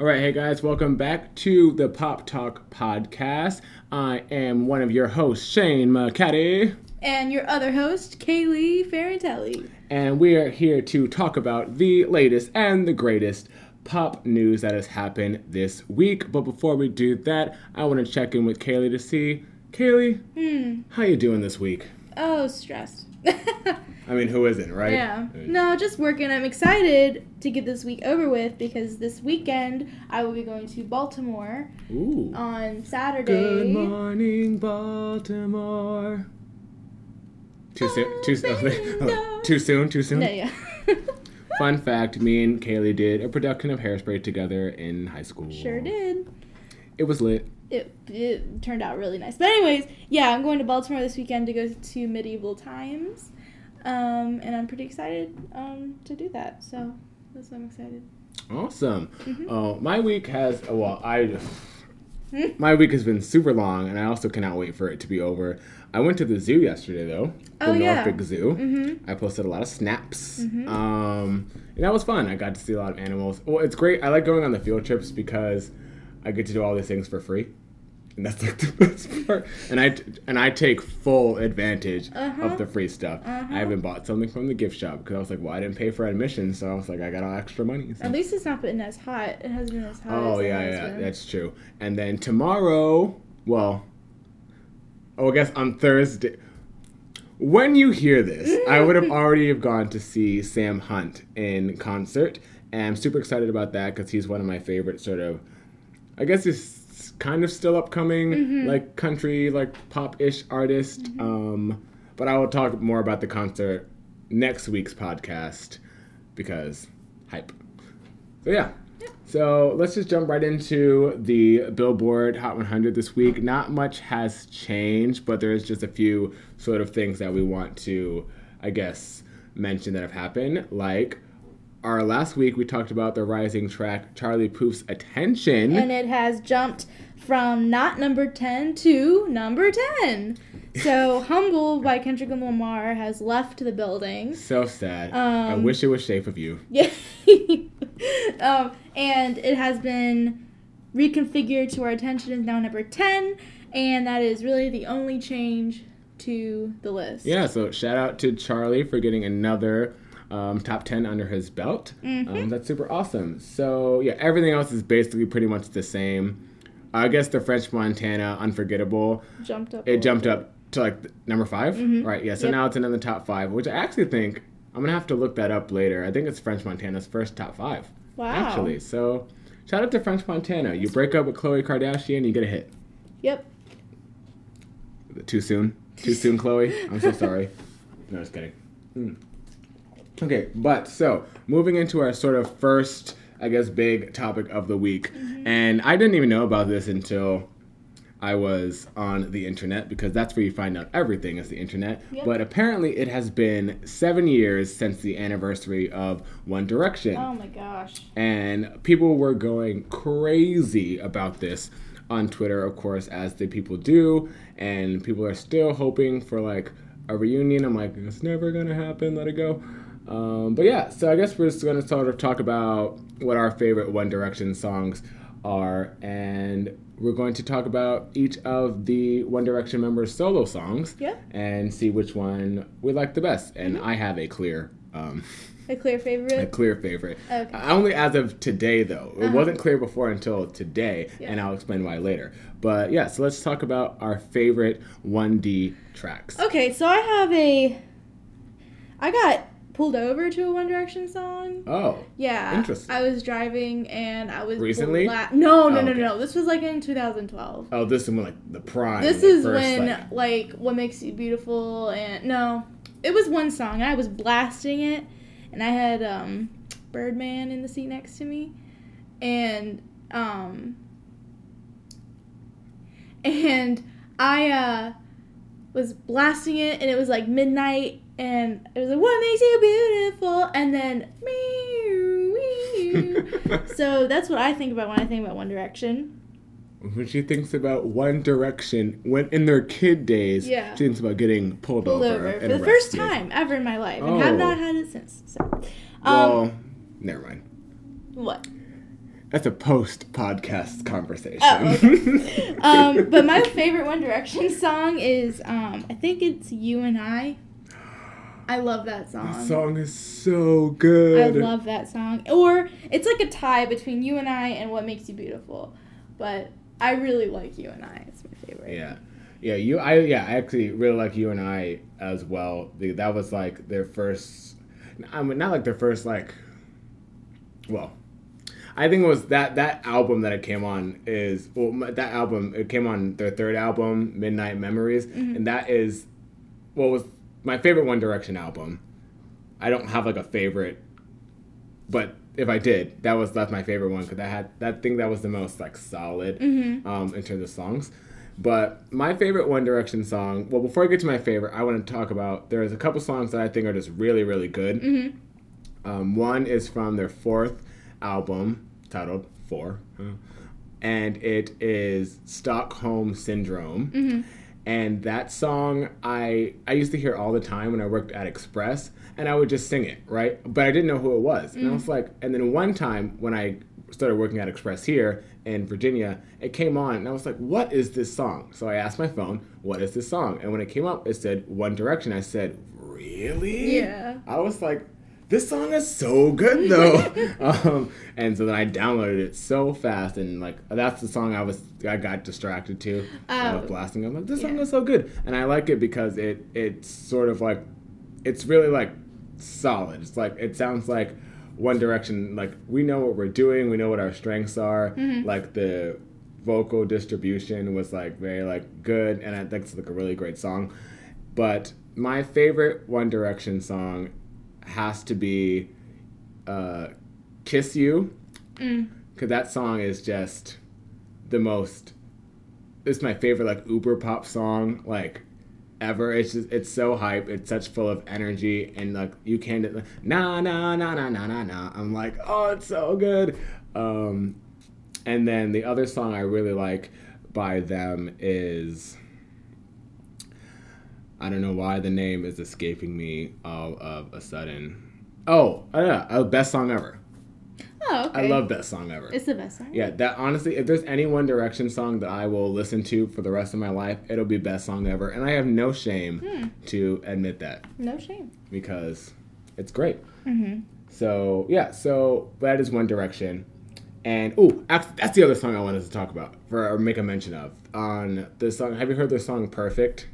All right, hey guys, welcome back to the Pop Talk podcast. I am one of your hosts, Shane McCaddy, And your other host, Kaylee Ferrantelli. and we are here to talk about the latest and the greatest pop news that has happened this week. But before we do that, I want to check in with Kaylee to see, Kaylee, Hmm. how you doing this week? Oh, stressed. I mean, who isn't, right? yeah. No, just working. I'm excited to get this week over with because this weekend I will be going to Baltimore Ooh. on Saturday. Good morning, Baltimore. Too soon. Oh, too soon. Open too soon. Too soon. No, yeah. Fun fact: Me and Kaylee did a production of Hairspray together in high school. sure did. It was lit. It, it turned out really nice. But anyways, yeah, I'm going to Baltimore this weekend to go to medieval times. Um, and I'm pretty excited um, to do that. So that's why I'm excited. Awesome. Mhm. Oh, my week has. Well, I. My week has been super long, and I also cannot wait for it to be over. I went to the zoo yesterday, though. The Oh, yeah. Norfolk Zoo. Mm-hmm. I posted a lot of snaps. Mhm. Um, and that was fun. I got to see a lot of animals. Well, it's great. I like going on the field trips because I get to do all these things for free. And that's like the best part. And I and I take full advantage Uh-huh. of the free stuff. Uh-huh. I even bought something from the gift shop because I was like, well, I didn't pay for admission, so I was like, I got all extra money. so- At least it's not been as hot. It hasn't been as hot. Oh as yeah, yeah, been. that's true. And then tomorrow, well, oh, I guess on Thursday. When you hear this, I would have already have gone to see Sam Hunt in concert, and I'm super excited about that because he's one of my favorite sort of. I guess he's kind of still upcoming, Mm-hmm. like country, like pop-ish artist. Um, but I will talk more about the concert next week's podcast because hype. So yeah. So let's just jump right into the Billboard Hot 100 this week. Not much has changed, but there is just a few sort of things that we want to, I guess, mention that have happened. Like our last week, we talked about the rising track Charlie Puth's Attention. and it has jumped from not number 10 to number 10. So, Humble by Kendrick Lamar has left the building. so sad. I Um, wish it was Shape of You. Yeah. um, and it has been reconfigured to our attention is now number 10. And that is really the only change to the list. Yeah, so shout out to Charlie for getting another um, top 10 under his belt. Mhm. Um, that's super awesome. So, yeah, everything else is basically pretty much the same. I guess the French Montana Unforgettable, Jumped up. it jumped little up to like number 5 Mhm. Right, yeah, so Yep. now it's in the top five, which I actually think I'm gonna have to look that up later. I think it's French Montana's first top five. Wow. actually. So, shout out to French Montana. You break up with Khloe Kardashian, you get a hit. Yep. Too soon? Too soon, Khloe? I'm so sorry. No, just kidding. Mm. Okay, but so moving into our sort of first, I guess, big topic of the week. And I didn't even know about this until I was on the internet because that's where you find out everything is the internet. Yep. But apparently, it has been seven years since the anniversary of One Direction Oh my gosh. and people were going crazy about this on Twitter, of course, as the people do, and people are still hoping for like a reunion. I'm like, it's never gonna happen. Let it go. Um, but yeah, so I guess we're just gonna sort of talk about what our favorite One Direction songs are, and we're going to talk about each of the One Direction members' solo songs, yeah. and see which one we like the best. And I have a clear. Um, A clear favorite? a clear favorite. Okay. Uh, Only as of today, though. It Uh-huh. wasn't clear before until today, Yeah. and I'll explain why later. But yeah, so let's talk about our favorite 1D tracks. Okay, so I have a. I got pulled over to a One Direction song. Oh, Yeah. Interesting. I was driving and I was Recently? bla- no, no, Oh, no, okay. no, no. This was like in 2012. oh, this is when like the prime. This is first, when like- like, what makes you beautiful and no, it was one song and I was blasting it and I had um Birdman in the seat next to me and um and I uh was blasting it and it was like midnight and it was like what makes you beautiful and then me. so that's what I think about when I think about One Direction. when she thinks about One Direction, when in their kid days, Yeah. she thinks about getting pulled, pulled over, over for the first time ever in my life, and have Oh. not had it since. So, um, Well, never mind. what? That's a post podcast conversation. Oh, okay. um, but my favorite One Direction song is um, I think it's You and I. I love that song. That song is so good. I love that song. Or it's like a tie between You and I and What Makes You Beautiful. But I really like You and I. It's my favorite. Yeah. Yeah, you I yeah, I actually really like you and I as well. That was like their first I mean not like their first like well, I think it was that that album that it came on is well that album it came on their third album Midnight Memories mm-hmm. and that is what was my favorite One Direction album. I don't have like a favorite, but if I did, that was that's my favorite one because I had that thing that was the most like solid mm-hmm. um, in terms of songs. But my favorite One Direction song. Well, before I get to my favorite, I want to talk about. There's a couple songs that I think are just really, really good. Mm-hmm. Um, one is from their fourth album titled Four, and it is Stockholm Syndrome. Mm-hmm and that song I I used to hear all the time when I worked at Express, and I would just sing it, right? But I didn't know who it was, and I was mm. like, and then one time when I started working at Express here in Virginia, it came on, and I was like, what is this song? So I asked my phone, what is this song? And when it came up, it said One Direction. I said, really? Yeah. I was like, this song is so good though. um, and so then I downloaded it so fast, and like that's the song I was I got distracted to oh. blasting. I'm like, this yeah. song is so good, and I like it because it it's sort of like it's really like solid. It's like it sounds like One Direction. Like we know what we're doing, we know what our strengths are. Mm-hmm. Like the vocal distribution was like very like good, and I think it's like a really great song. But my favorite One Direction song has to be uh, "Kiss You," because mm. that song is just the most. It's my favorite like Uber pop song like ever. It's just it's so hype. It's such full of energy and like you can't like, na na na na na na na. I'm like oh it's so good. Um, and then the other song I really like by them is I don't know why the name is escaping me all of a sudden. Oh, oh yeah, uh, best song ever. Oh, okay. I love best song ever. It's the best song. Yeah, that honestly, if there's any One Direction song that I will listen to for the rest of my life, it'll be best song ever, and I have no shame hmm. to admit that. No shame. Because it's great. Mm-hmm. So yeah, so that is One Direction, and oh, that's the other song I wanted to talk about for or make a mention of on the song. Have you heard the song Perfect?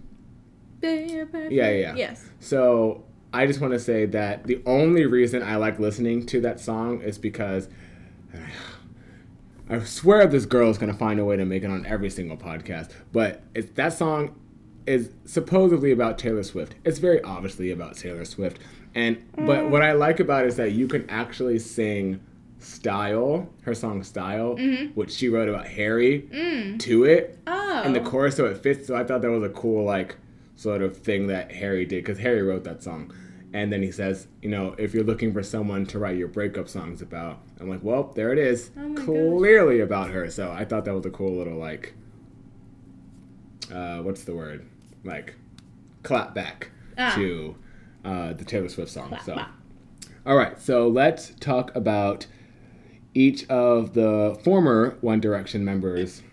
Yeah, yeah, yeah. Yes. So I just want to say that the only reason I like listening to that song is because I swear this girl is gonna find a way to make it on every single podcast. But it's that song is supposedly about Taylor Swift. It's very obviously about Taylor Swift. And but mm. what I like about it is that you can actually sing style, her song style, mm-hmm. which she wrote about Harry, mm. to it. Oh. And the chorus so it fits. So I thought that was a cool like sort of thing that Harry did because Harry wrote that song. And then he says, you know, if you're looking for someone to write your breakup songs about, I'm like, well, there it is, oh clearly gosh. about her. So I thought that was a cool little like, uh, what's the word, like, clap back ah. to uh, the Taylor Swift song. Clap, so, clap. all right, so let's talk about each of the former One Direction members.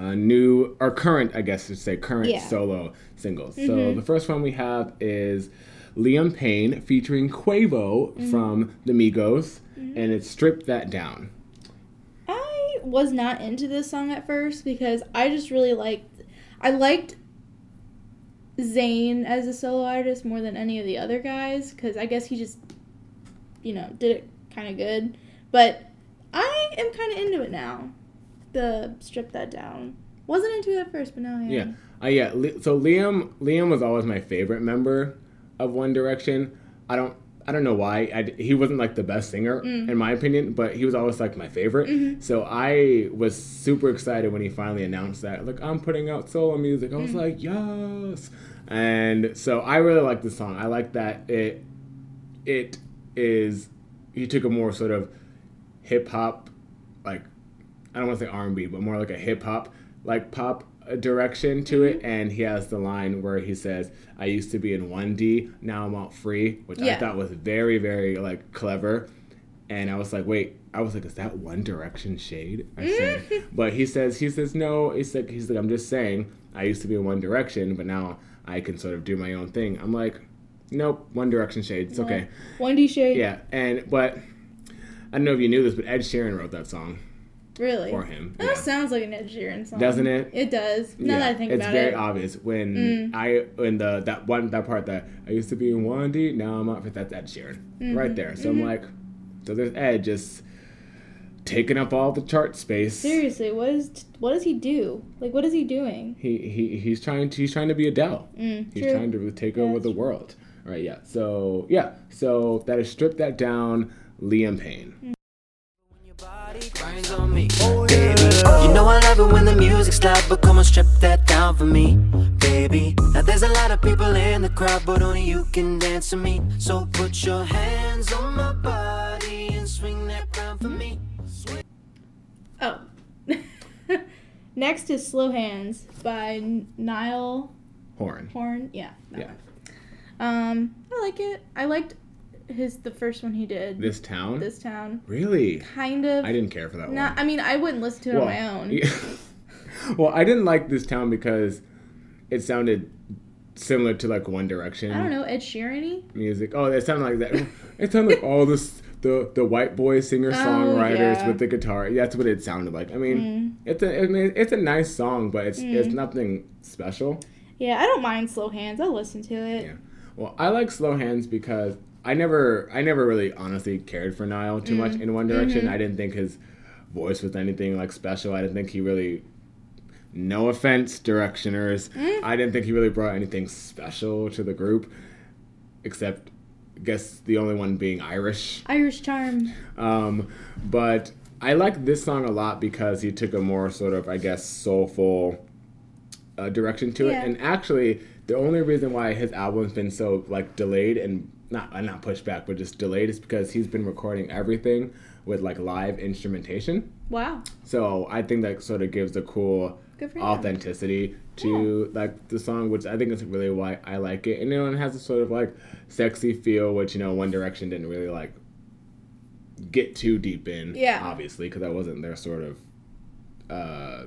uh, new or current, I guess to say current yeah. solo singles. Mm-hmm. So the first one we have is Liam Payne featuring Quavo mm-hmm. from the Migos, mm-hmm. and it's stripped that down. I was not into this song at first because I just really liked I liked Zayn as a solo artist more than any of the other guys because I guess he just you know did it kind of good, but I am kind of into it now the strip that down. Wasn't into it at first, but now I am. Yeah, uh, yeah. So Liam, Liam was always my favorite member of One Direction. I don't, I don't know why. I, he wasn't like the best singer mm. in my opinion, but he was always like my favorite. Mm-hmm. So I was super excited when he finally announced that. Like I'm putting out solo music. I was mm. like, yes. And so I really like the song. I like that it, it is. He took a more sort of hip hop, like I don't want to say R and B, but more like a hip hop like pop direction to mm-hmm. it and he has the line where he says i used to be in 1d now i'm out free which yeah. i thought was very very like clever And I was like, wait, I was like, is that One Direction shade? I said, but he says, he says, no. He's like, he's like, I'm just saying, I used to be in One Direction, but now I can sort of do my own thing. I'm like, nope, One Direction shade. It's okay. One D shade. Yeah, and but I don't know if you knew this, but Ed Sheeran wrote that song Really. for him. That Yeah. sounds like an Ed Sheeran song. Doesn't it? It does. Now Yeah, that I think it's about very it. Mm. obvious when I when the that one that part that I used to be in one D, now I'm up. That's Ed Sheeran Mm-hmm. right there. So I'm like, so there's Ed just taking up all the chart space. Seriously, what is what does he do? Like, what is he doing? He he he's trying to he's trying to be Adele. Mm, He's true. trying to take Yeah, over the world. Right? Yeah. So yeah. So that is strip that down. Liam Payne. Mm. Your on me, baby. You know I love it when the music's loud, but come on, strip that down for me, baby. Now there's a lot of people in the crowd, but only you can dance to me. So put your hands on my body and swing that round for me. Oh. Next is Slow Hands by N- Niall Horan. Horan. Yeah. that Yeah. one. Um, I like it. I liked his the first one he did. This town. This town. Really? Kind of. I didn't care for that Not. one. I mean, I wouldn't listen to it on my own. yeah. well, I didn't like this town because it sounded similar to like One Direction I don't know Ed Sheeran. music. Oh, it sounded like that. It sounded like all this the the white boy singer songwriters Oh, yeah. Mm. with the guitar. That's what it sounded like. I mean, it's a I mean, it's a nice song, but it's it's nothing special. Yeah, I don't mind Slow Hands. I'll listen to it. Yeah. Well, I like Slow Hands because I never I never really honestly cared for Niall too much in One Direction. I didn't think his voice was anything like special. I didn't think he really no offense, directioners. I didn't think he really brought anything special to the group. Except I guess the only one being Irish. Irish Charm. Um, but I like this song a lot because he took a more sort of, I guess, soulful uh, direction to it. And actually, the only reason why his album's been so like delayed and not uh, not pushed back, but just delayed is because he's been recording everything with like live instrumentation. Wow. So I think that sort of gives a cool authenticity to like the song, which I think is really why I like it. And you know, it has a sort of like sexy feel, which you know One Direction didn't really like get too deep in. Yeah. obviously, because that wasn't their sort of uh,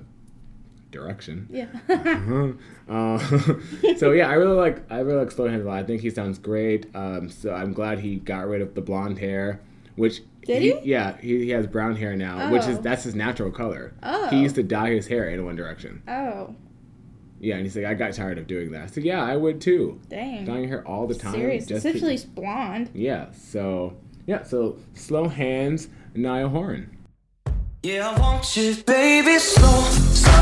direction. Yeah. Uh, so yeah, I really like I really like Slow Hands a lot. I think he sounds great. Um, so I'm glad he got rid of the blonde hair, which Did he? Yeah, he, he has brown hair now, which is Oh. that's his natural color. Oh. He used to dye his hair in One Direction. oh, Yeah, and he's like, I got tired of doing that. So yeah, I would too. dang. Dyeing hair all the time. Serious. just to- Especially blonde. yeah. So yeah. So slow hands, Niall Horan. Yeah, I want you, baby, slow,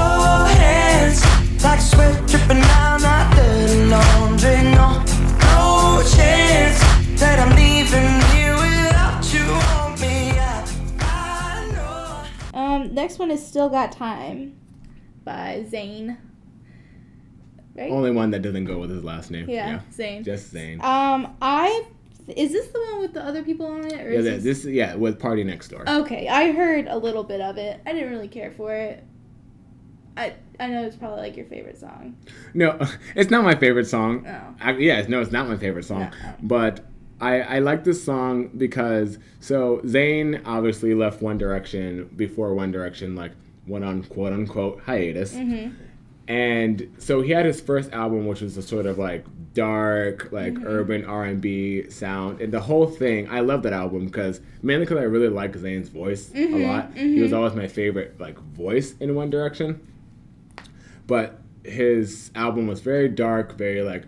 slow hands. Like sweat dripping down that dirty laundry. No, no chance that I'm leaving here without you on me. I, I know. Um, next one is Still Got Time by Zayn. Right? Only one that doesn't go with his last name. yeah, Zayn. Just saying. Um, I is this the one with the other people on it, or yeah, is this? this yeah with PartyNextDoor. Okay, I heard a little bit of it. I didn't really care for it. I I know it's probably like your favorite song. No, it's not my favorite song. Oh. I, yeah, no, it's not my favorite song. No. But I, I like this song because so Zayn obviously left One Direction before One Direction like went on quote unquote hiatus. Mm-hmm. And so he had his first album, which was a sort of like dark, like Mm-hmm. urban R and B sound, and the whole thing. I love that album because mainly because I really like Zayn's voice Mm-hmm. a lot. He was always my favorite like voice in One Direction but his album was very dark, very like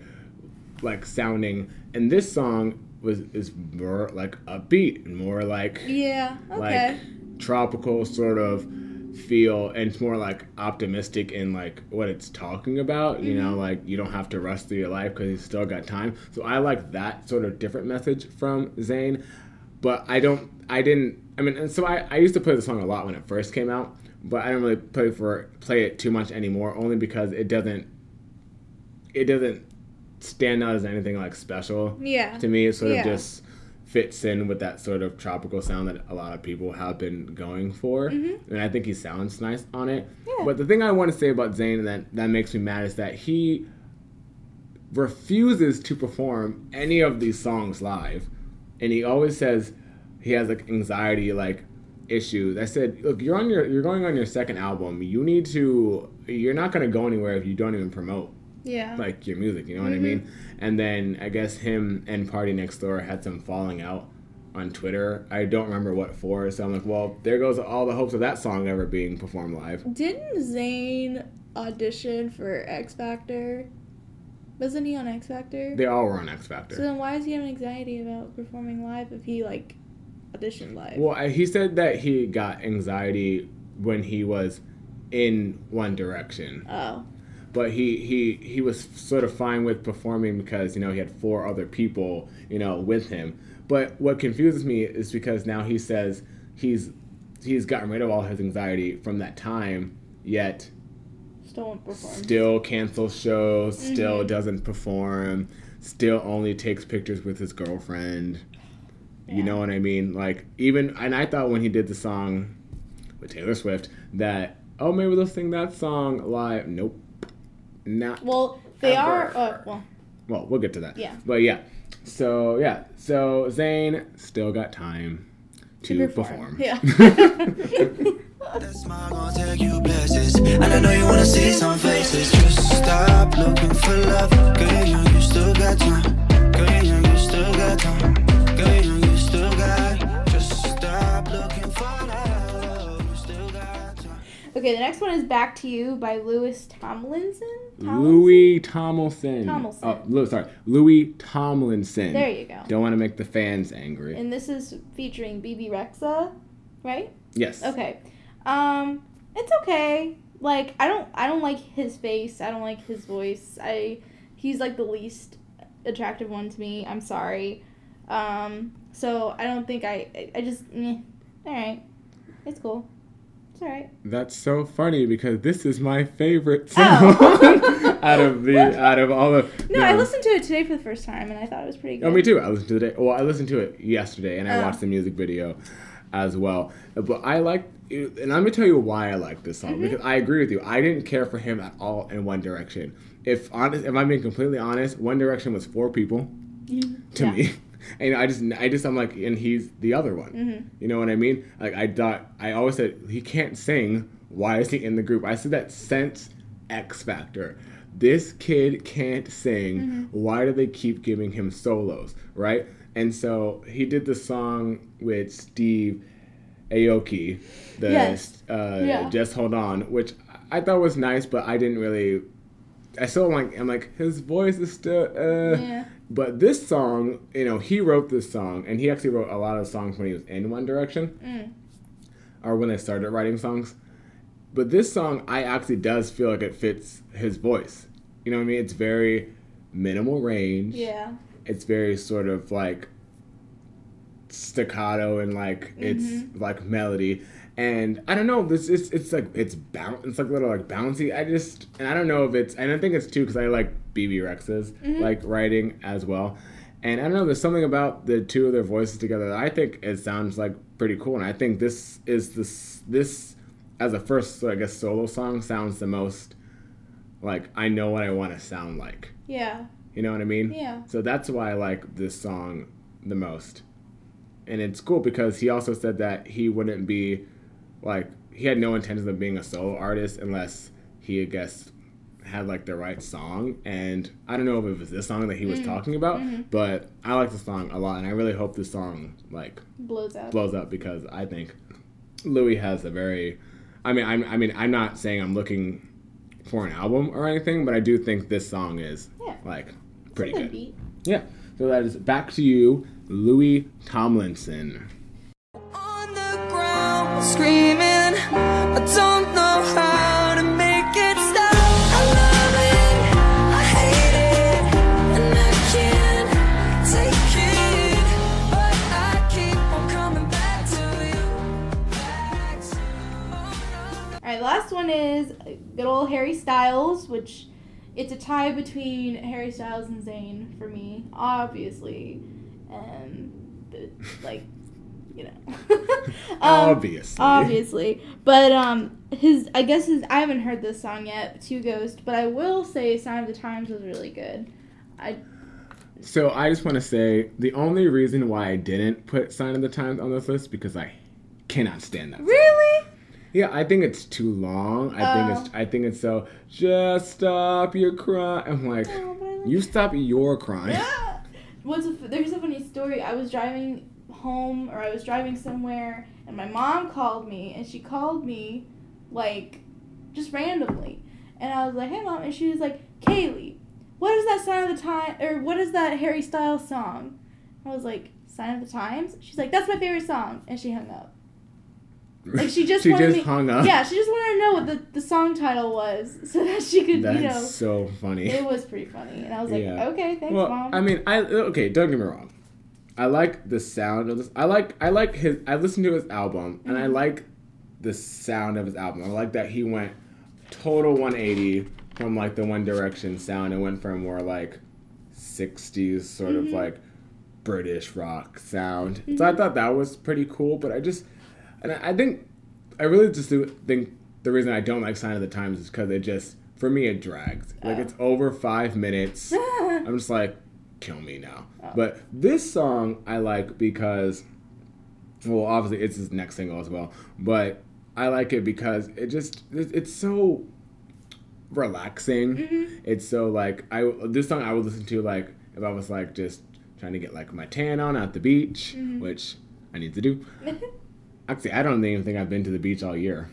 like sounding, and this song was is more like upbeat and more like Yeah. Okay. like tropical sort of feel, and it's more like optimistic in like what it's talking about. You Mm-hmm. know, like you don't have to rush through your life because you still got time. So I like that sort of different message from Zayn, but I don't. I didn't. I mean, and so I, I used to play the song a lot when it first came out, but I don't really play for play it too much anymore, only because it doesn't. It doesn't stand out as anything like special yeah. to me it sort Yeah. of just fits in with that sort of tropical sound that a lot of people have been going for and i think he sounds nice on it Mm-hmm. Yeah. but the thing i want to say about zayn that that makes me mad is that he refuses to perform any of these songs live and he always says he has like anxiety like issues. I said, look, you're on your you're going on your second album. You need to. You're not gonna go anywhere if you don't even promote Yeah. like your music. You know what I mean? Mm-hmm. And then I guess him and PartyNextDoor had some falling out on Twitter. I don't remember what for. So I'm like, well, there goes all the hopes of that song ever being performed live. Didn't Zayn audition for X Factor? Wasn't he on X Factor? They all were on X Factor. So then why is he having anxiety about performing live if he like auditioned live? Well, he said that he got anxiety when he was in One Direction, oh. but he he he was sort of fine with performing because you know he had four other people you know with him. But what confuses me is because now he says he's he's gotten rid of all his anxiety from that time, yet Still won't perform. still cancels shows, still Mm-hmm. doesn't perform, still only takes pictures with his girlfriend. You know what I mean? Like even and I thought when he did the song with Taylor Swift that oh maybe they'll sing that song live. Nope. Not well, they Ever. are. Uh, well, well, we'll get to that. Yeah. But yeah. So yeah. So Zayn still got time to, to perform. perform. Yeah. That smile gonna take you places. And I know you wanna see some faces. Just stop looking for love. Girl, you, you still got time. Girl, you, you still got time. Okay, the next one is "Back to You" by Louis Tomlinson. Tomlinson? Louis Tomlinson. Tomlinson. Oh, Louis, sorry. Louis Tomlinson. There you go. Don't want to make the fans angry. And this is featuring Bebe Rexha, right? yes. Okay. Um, it's okay. Like I don't I don't like his face. I don't like his voice. I he's like the least attractive one to me. I'm sorry. Um, so I don't think I I, just eh. all right. It's cool. It's all right. That's so funny because this is my favorite song Oh. out of the out of all the. No, I listened to it today for the first time and I thought it was pretty good. Oh, me too. I listened to it. Well, I listened to it yesterday, and I Oh. watched the music video as well. But I like, and I'm gonna tell you why I like this song Mm-hmm. because I agree with you. I didn't care for him at all in One Direction. If honest, if I'm being completely honest, One Direction was four people to Yeah. me. And I just, I just, I'm like, and he's the other one. Mm-hmm. You know what I mean? Like I thought, I always said he can't sing. Why is he in the group? I said that since X Factor. This kid can't sing. Mm-hmm. Why do they keep giving him solos? Right? And so he did the song with Steve Aoki, the Yes. uh, Yeah. Just Hold On, which I thought was nice, but I didn't really. I still like. I'm like his voice is still. Uh, Yeah. But this song, you know, he wrote this song, and he actually wrote a lot of songs when he was in One Direction, Mm. or when they started writing songs. But this song, I actually does feel like it fits his voice. You know what I mean? It's very minimal range. Yeah. It's very sort of like staccato and like it's Mm-hmm. like melody. And I don't know. This it's it's like it's bounce. It's like a little like bouncy. I just and I don't know if it's and I think it's too because I like Bebe Rexha's Mm-hmm. like writing as well. And I don't know. There's something about the two of their voices together that I think it sounds like pretty cool. And I think this is this this as a first I guess solo song sounds the most like I know what I want to sound like. Yeah. You know what I mean? Yeah. So that's why I like this song the most. And it's cool because he also said that he wouldn't be like he had no intention of being a solo artist unless he I guess had like the right song and I don't know if it was this song that he was mm-hmm. talking about, mm-hmm. but I like the song a lot and I really hope this song like Blows up. blows up because I think Louis has a very I mean I'm, I mean I'm not saying I'm looking for an album or anything, but I do think this song is Yeah. like pretty good. beat. Yeah. So that is back to you, Louis Tomlinson. Screaming. I don't know how to make it stop. I love it, I hate it, and I can't take it. But I keep on coming back to you. Back to you. All right, last one is good old Harry Styles, which it's a tie between Harry Styles and Zayn for me, obviously, and the, like, you know, um, Obviously. obviously. But um, his I guess his I haven't heard this song yet, Two Ghost, but I will say Sign of the Times was really good. I So I just want to say the only reason why I didn't put Sign of the Times on this list because I cannot stand that. song. Really? Yeah, I think it's too long. I think it's Oh. I think it's so just stop your cry. I'm like, Oh, like you stop your crying. Yeah. What's a, there's a funny story. I was driving home or I was driving somewhere and my mom called me and she called me like just randomly. And I was like, "Hey mom." And she was like, "Kaylee, what is that sign of the time or what is that Harry Styles song?" I was like, "Sign of the Times?" She's like, "That's my favorite song." And she hung up. Like she just she wanted just me, hung up. Yeah, she just wanted to know what the, the song title was so that she could, That's you know. so funny. It was pretty funny. And I was like, Yeah. "Okay, thanks, well, mom." I mean, I okay. Don't get me wrong. I like the sound of this. I like I like his. I listened to his album and I Mhm. like the sound of his album. I like that he went total 180 from like the One Direction sound and went from more like 60s sort of Mhm. like British rock sound. So I Mhm. thought that was pretty cool. But I just and I, I think I really just do think the reason I don't like Sign of the Times is because it just for me it drags. Like Oh. it's over five minutes. I'm just like, kill me now. Oh. But this song I like because, well, obviously it's his next single as well. But I like it because it just it, it's so relaxing. Mhm. It's so like I this song I would listen to like if I was like just trying to get like my tan on at the beach, Mhm. which I need to do. Actually, I don't even think I've been to the beach all year.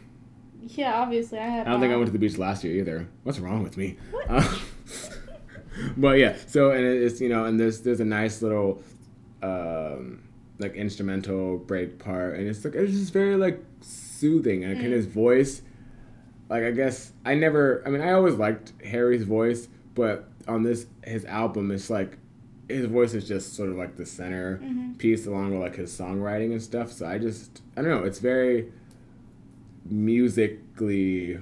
yeah, obviously I have. I don't think I went to the beach last year either. What's wrong with me? What? Uh, but yeah, so and it's you know, and there's there's a nice little um, like instrumental break part, and it's like it's just very like soothing, and Mm. his voice, like I guess I never, I mean I always liked Harry's voice, but on this his album, it's like his voice is just sort of like the center Mhm. piece along with like his songwriting and stuff. So I just I don't know, it's very musically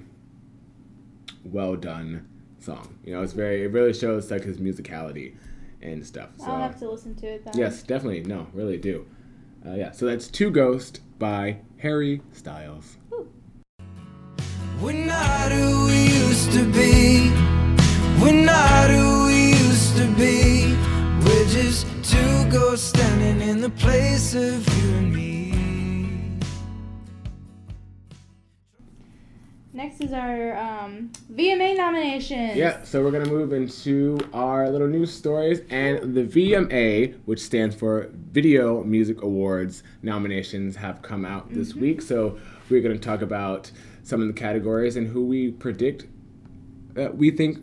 well done song. You know, it's very it really shows like his musicality and stuff. So I'll have to listen to it then. yes, definitely, no, really do. Uh, yeah, so that's Two Ghost by Harry Styles. We're not who we used to be. We're not who we used to be. We're just two ghosts standing in the place of you and me. Next is our um, VMA nominations. Yeah, so we're gonna move into our little news stories and the VMA, which stands for Video Music Awards nominations, have come out this week. So we're gonna talk about some of the categories and who we predict that we think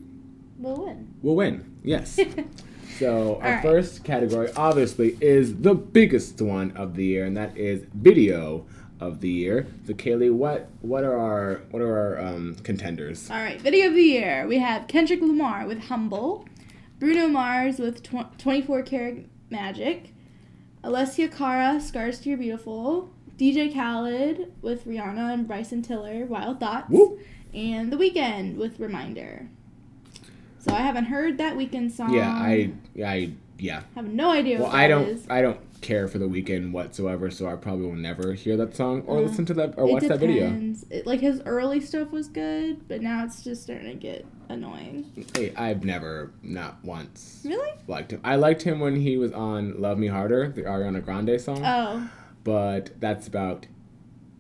We'll win. will win. Yes. So our Alright. first category, obviously, is the biggest one of the year, and that is video of the year. So Kaylee, what what are our what are our um, contenders? All right, video of the year. We have Kendrick Lamar with Humble, Bruno Mars with tw- 24 Karat Magic, Alessia Cara, Scars to Your Beautiful, DJ Khaled with Rihanna and Bryson Tiller, Wild Thoughts, Woo! and The Weeknd with Reminder. So I haven't heard that Weeknd song. Yeah, I I yeah. have no idea Well, what I don't is. I don't care for the Weeknd whatsoever, so I probably will never hear that song or listen to that or it watch that video. It, like his early stuff was good, but now it's just starting to get annoying. Hey, I've never not once Really? liked him. I liked him when he was on Love Me Harder, the Ariana Grande song. Oh. but that's about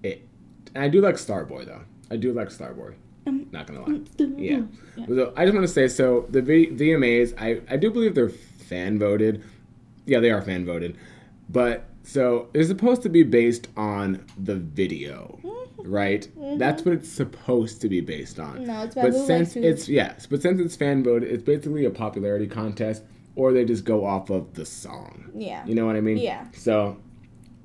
it. And I do like Starboy though. I do like Starboy. Um, Not gonna lie. Yeah. Yeah. So I just want to say so the v- VMAs. I I do believe they're fan voted. Yeah, they are fan voted. But so it's supposed to be based on the video, mm-hmm. right? Mm-hmm. That's what it's supposed to be based on. No, it's But since it's yes, but since it's fan voted, it's basically a popularity contest, or they just go off of the song. Yeah. You know what I mean? Yeah. So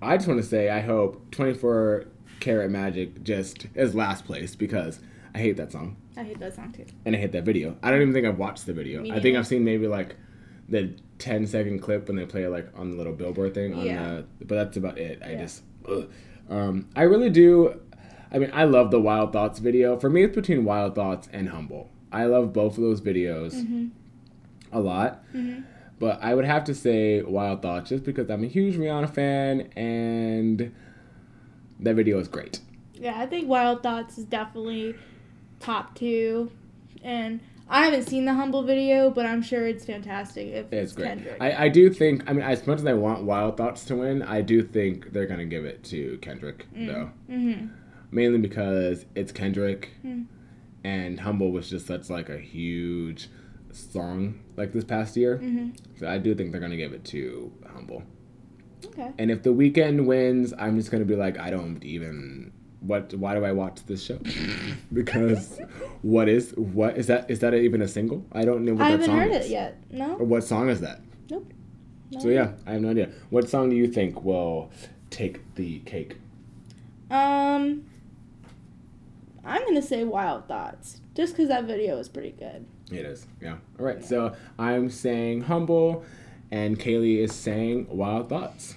I just want to say I hope 24 Karat Magic just is last place because I hate that song I hate that song too. and I hate that video. I don't even think I've watched the video. I think. I've seen maybe like the 10 second clip when they play it like on the little billboard thing. On Yeah. the, but that's about it. I Yeah. just, um, I really do. I mean, I love the Wild Thoughts video. For me, it's between Wild Thoughts and Humble. I love both of those videos Mm-hmm. a lot. Mhm. But I would have to say Wild Thoughts just because I'm a huge Rihanna fan and that video is great. Yeah, I think Wild Thoughts is definitely top two. And I haven't seen the Humble video, but I'm sure it's fantastic. If It's great. Kendrick. I, I do think. I mean, as much as I want Wild Thoughts to win, I do think they're gonna give it to Kendrick though. mm-hmm. Mainly because it's Kendrick, Mm. and Humble was just such like a huge song like this past year. Mm-hmm. So I do think they're gonna give it to Humble. Okay. And if the Weeknd wins, I'm just gonna be like, I don't even. What? Why do I watch this show? because what is what is that? Is that even a single? I don't know what I that haven't song heard is. it yet. No. Or what song is that? Nope. No. So yeah, I have no idea. What song do you think will take the cake? Um, I'm gonna say Wild Thoughts, just because that video is pretty good. It is. Yeah. All right. So I'm saying humble, and Kaylee is saying wild thoughts.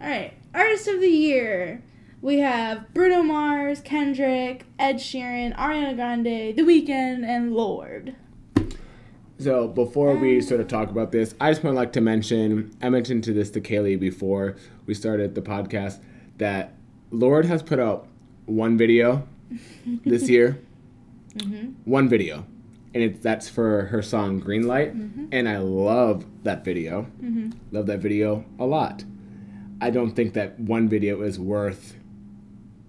All right, Artist of the Year. We have Bruno Mars, Kendrick, Ed Sheeran, Ariana Grande, The Weeknd, and Lorde. So before we sort of talk about this, I just want to like to mention. I mentioned to this to Kaylee before we started the podcast that Lorde has put out one video this year. Mm-hmm. One video, and it's that's for her song Greenlight, mm-hmm. and I love that video. Mm-hmm. Love that video a lot. I don't think that one video is worth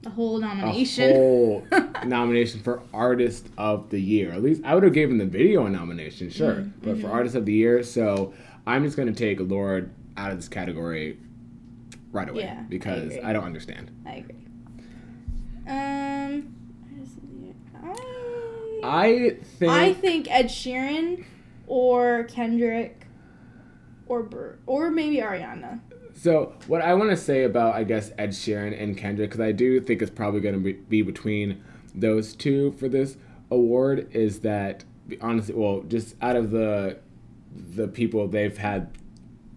A whole a nomination. whole nomination for artist of the year. At least I would have given the video a nomination, sure, Mm, but mm-hmm. for artist of the year, so I'm just gonna take Lorde out of this category right away Yeah, because agree. I, don't understand. I agree. Um, Artist of the Year. I, I think I think Ed Sheeran or Kendrick or Bur- or maybe Ariana. So what I want to say about I guess Ed Sheeran and Kendrick, because I do think it's probably going to be, be between those two for this award, is that honestly, well, just out of the the people they've had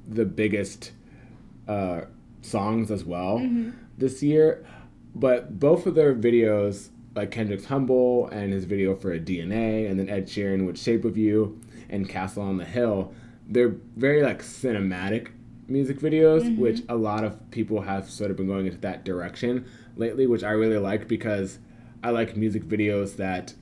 the biggest uh, songs as well this year, but both of their videos, like Kendrick's "Humble" and his video for a DNA, and then Ed Sheeran with "Shape of You" and "Castle on the Hill," they're very like cinematic music videos, mm-hmm. which a lot of people have sort of been going into that direction lately, which I really like because I like music videos that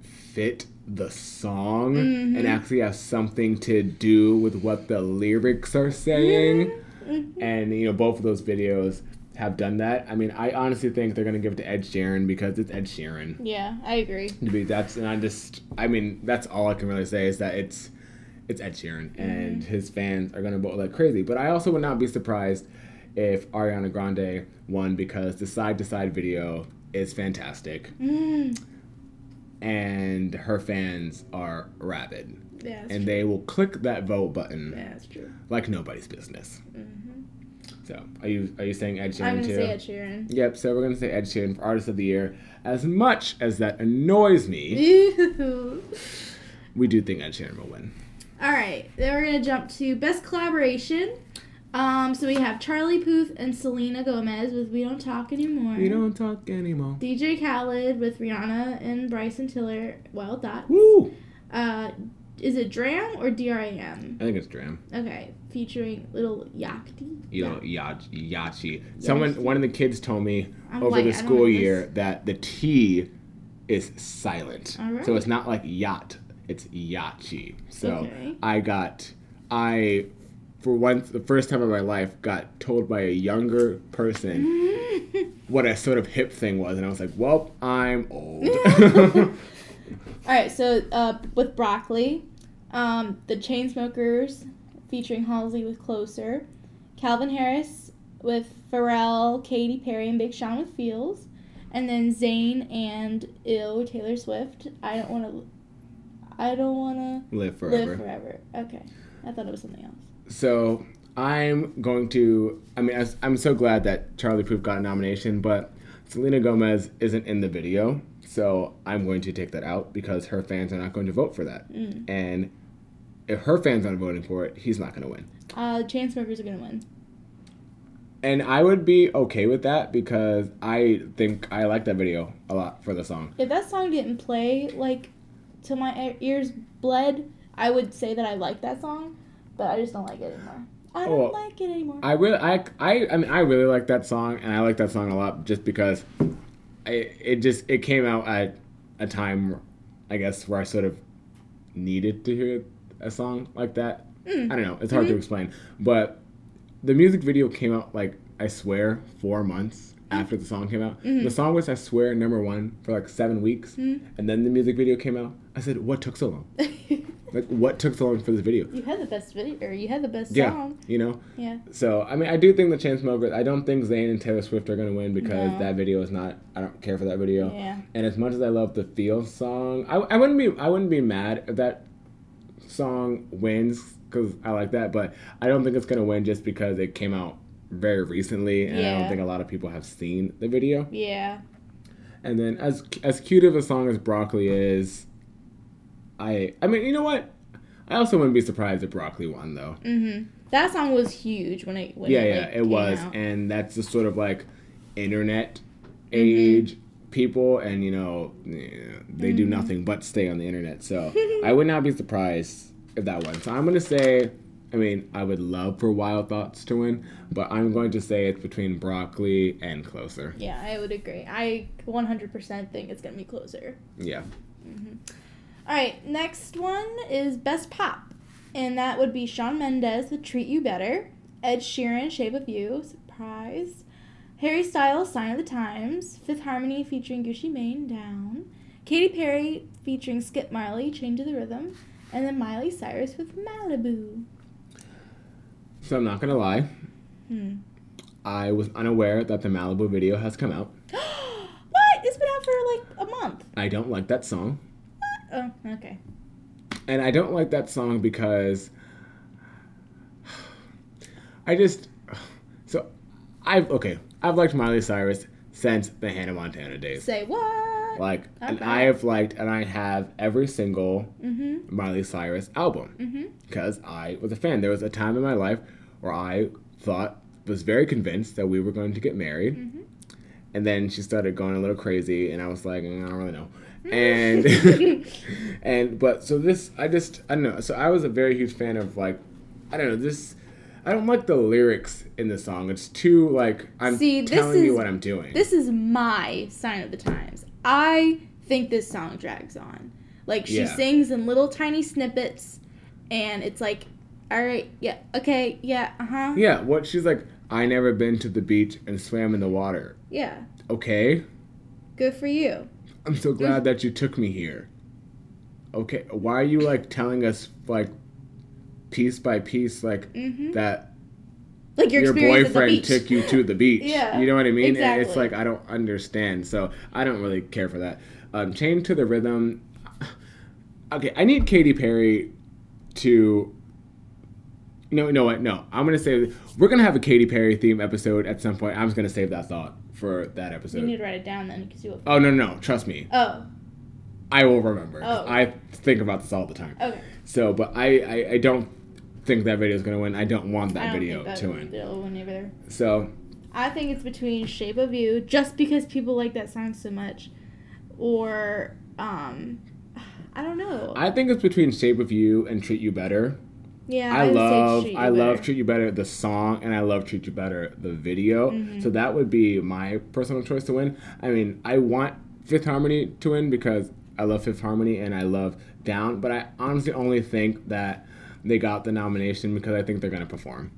fit the song and mm-hmm. actually have something to do with what the lyrics are saying. Mm-hmm. And you know, both of those videos have done that. I mean, I honestly think they're gonna give it to Ed Sheeran because it's Ed Sheeran. Yeah, I agree. To be that's and I just I mean that's all I can really say is that it's it's Ed Sheeran and his fans are gonna vote like crazy. But I also would not be surprised if Ariana Grande won because the side to side video is fantastic Mm, and her fans are rabid yeah, and true. they will click that vote button yeah, that's true. like nobody's business. So are you are you saying Ed Sheeran Mm-hmm. I'm gonna too? say Ed Sheeran. Yep. So we're gonna say Ed Sheeran for Artist of the Year. As much as that annoys me, we do think Ed Sheeran will win. All right, then we're gonna jump to best collaboration. Um, so we have Charlie Puth and Selena Gomez with "We Don't Talk Anymore." We don't talk anymore. DJ Khaled with Rihanna and Bryson Tiller. Well, Thoughts. Woo! Uh, is it Dram or D R A M? I think it's Dram. Okay, featuring Little Yachty. You know, Yach- Yachi. Someone, one of the kids told me I'm over white, the school know this. year that the T is silent. All right. So it's not like yacht, it's Yachi. So Okay. I got, I, for once, the first time in my life, got told by a younger person what a sort of hip thing was. And I was like, well, I'm old. All right, so uh, with broccoli, um, the Chainsmokers featuring Halsey with Closer, Calvin Harris with Pharrell, Katy Perry, and Big Sean with Feels, and then Zayn and Ill Taylor Swift. I don't want to. I don't want Live to forever. live forever. Okay, I thought it was something else. So I'm going to. I mean, I'm so glad that Charlie Puth got a nomination, but Selena Gomez isn't in the video, so I'm going to take that out because her fans are not going to vote for that. Mm. And if her fans aren't voting for it, he's not going to win. Uh, Chainsmokers are gonna win. And I would be okay with that because I think I like that video a lot for the song. If that song didn't play like till my ears bled, I would say that I like that song, but I just don't like it anymore. I don't Oh, like it anymore. I really, I, I, I mean, I really like that song, and I like that song a lot just because I, it just, it came out at a time, I guess, where I sort of needed to hear a song like that. Mm. I don't know. It's hard to Mhm. explain, but the music video came out like I swear four months after the song came out. Mhm. The song was I swear number one for like seven weeks, Mhm. and then the music video came out. I said, "What took so long? Like, what took so long for this video?" you had the best video, or you had the best Yeah, song. you know. Yeah. So I mean, I do think the Chainsmokers. I don't think Zayn and Taylor Swift are gonna win because No. that video is not. I don't care for that video. Yeah. And as much as I love the Feel song, I, I wouldn't be I wouldn't be mad if that song wins because I like that, but I don't think it's gonna win just because it came out very recently, and I don't think a lot of people have seen the video. Yeah. And then as as cute of a song as Broccoli is, I I mean you know what, I also wouldn't be surprised if Broccoli won though. Mm-hmm. That song was huge when it when yeah, it, yeah, like, it was, out. and that's the sort of like internet age people, and you know yeah, they do nothing but stay on the internet. So I would not be surprised if that won. So I'm gonna say, I mean, I would love for Wild Thoughts to win, but I'm going to say it's between Broccoli and Closer. Yeah, I would agree. I 100% think it's gonna be closer. Yeah, mm-hmm. All right, next one is Best Pop, and that would be Shawn Mendes with "Treat You Better," Ed Sheeran "Shape of You," surprise, Harry Styles "Sign of the Times," Fifth Harmony featuring Gucci Mane "Down," Katy Perry featuring Skip Marley "Change of the Rhythm," and then Miley Cyrus with "Malibu." So I'm not gonna lie, Hmm. I was unaware that the Malibu video has come out. what? It's been out for like a month. I don't like that song. Oh, okay. and I don't like that song because I just so I've okay I've liked Miley Cyrus since the Hannah Montana days. Say what? Like, and. I have liked and I have every single Mm-hmm. Miley Cyrus album Mm-hmm. because I was a fan. There was a time in my life where I thought was very convinced that we were going to get married. Mm-hmm. And then she started going a little crazy, and I was like, "Mm, I don't really know. And and but so this, I just I don't know. So I was a very huge fan of like, I don't know this. I don't like the lyrics in the song. It's too like I'm See, telling you what I'm doing. This is my sign of the times. I think this song drags on. Like she Yeah. sings in little tiny snippets, and it's like, all right, yeah, okay, yeah, uh huh, yeah, what she's like. I never been to the beach and swam in the water. yeah. Okay, Good for you. I'm so glad that you took me here. Okay, why are you like telling us like piece by piece like Mm-hmm. that Like your, your experience at the boyfriend took you to the beach? Yeah, you know what I mean? And It's like I don't understand, so I don't really care for that. Um, Chain to the rhythm. Okay, I need Katy Perry to. No, no, what? No, I'm gonna say we're gonna have a Katy Perry theme episode at some point. I'm just gonna save that thought for that episode. You need to write it down then, because you will. Oh no, no, trust me. Oh, I will remember. Oh. I think about this all the time. okay. So, but I, I, I don't think that video is going to win. I don't want that don't video to win. win either. So, I think it's between Shape of You, just because people like that song so much, or um, I don't know. I think it's between Shape of You and Treat You Better. yeah, I say love Treat You I love Better. Treat You Better the song and I love Treat You Better the video. Mm-hmm. So that would be my personal choice to win. I mean, I want Fifth Harmony to win because I love Fifth Harmony and I love Down, but I honestly only think that they got the nomination because I think they're going to perform.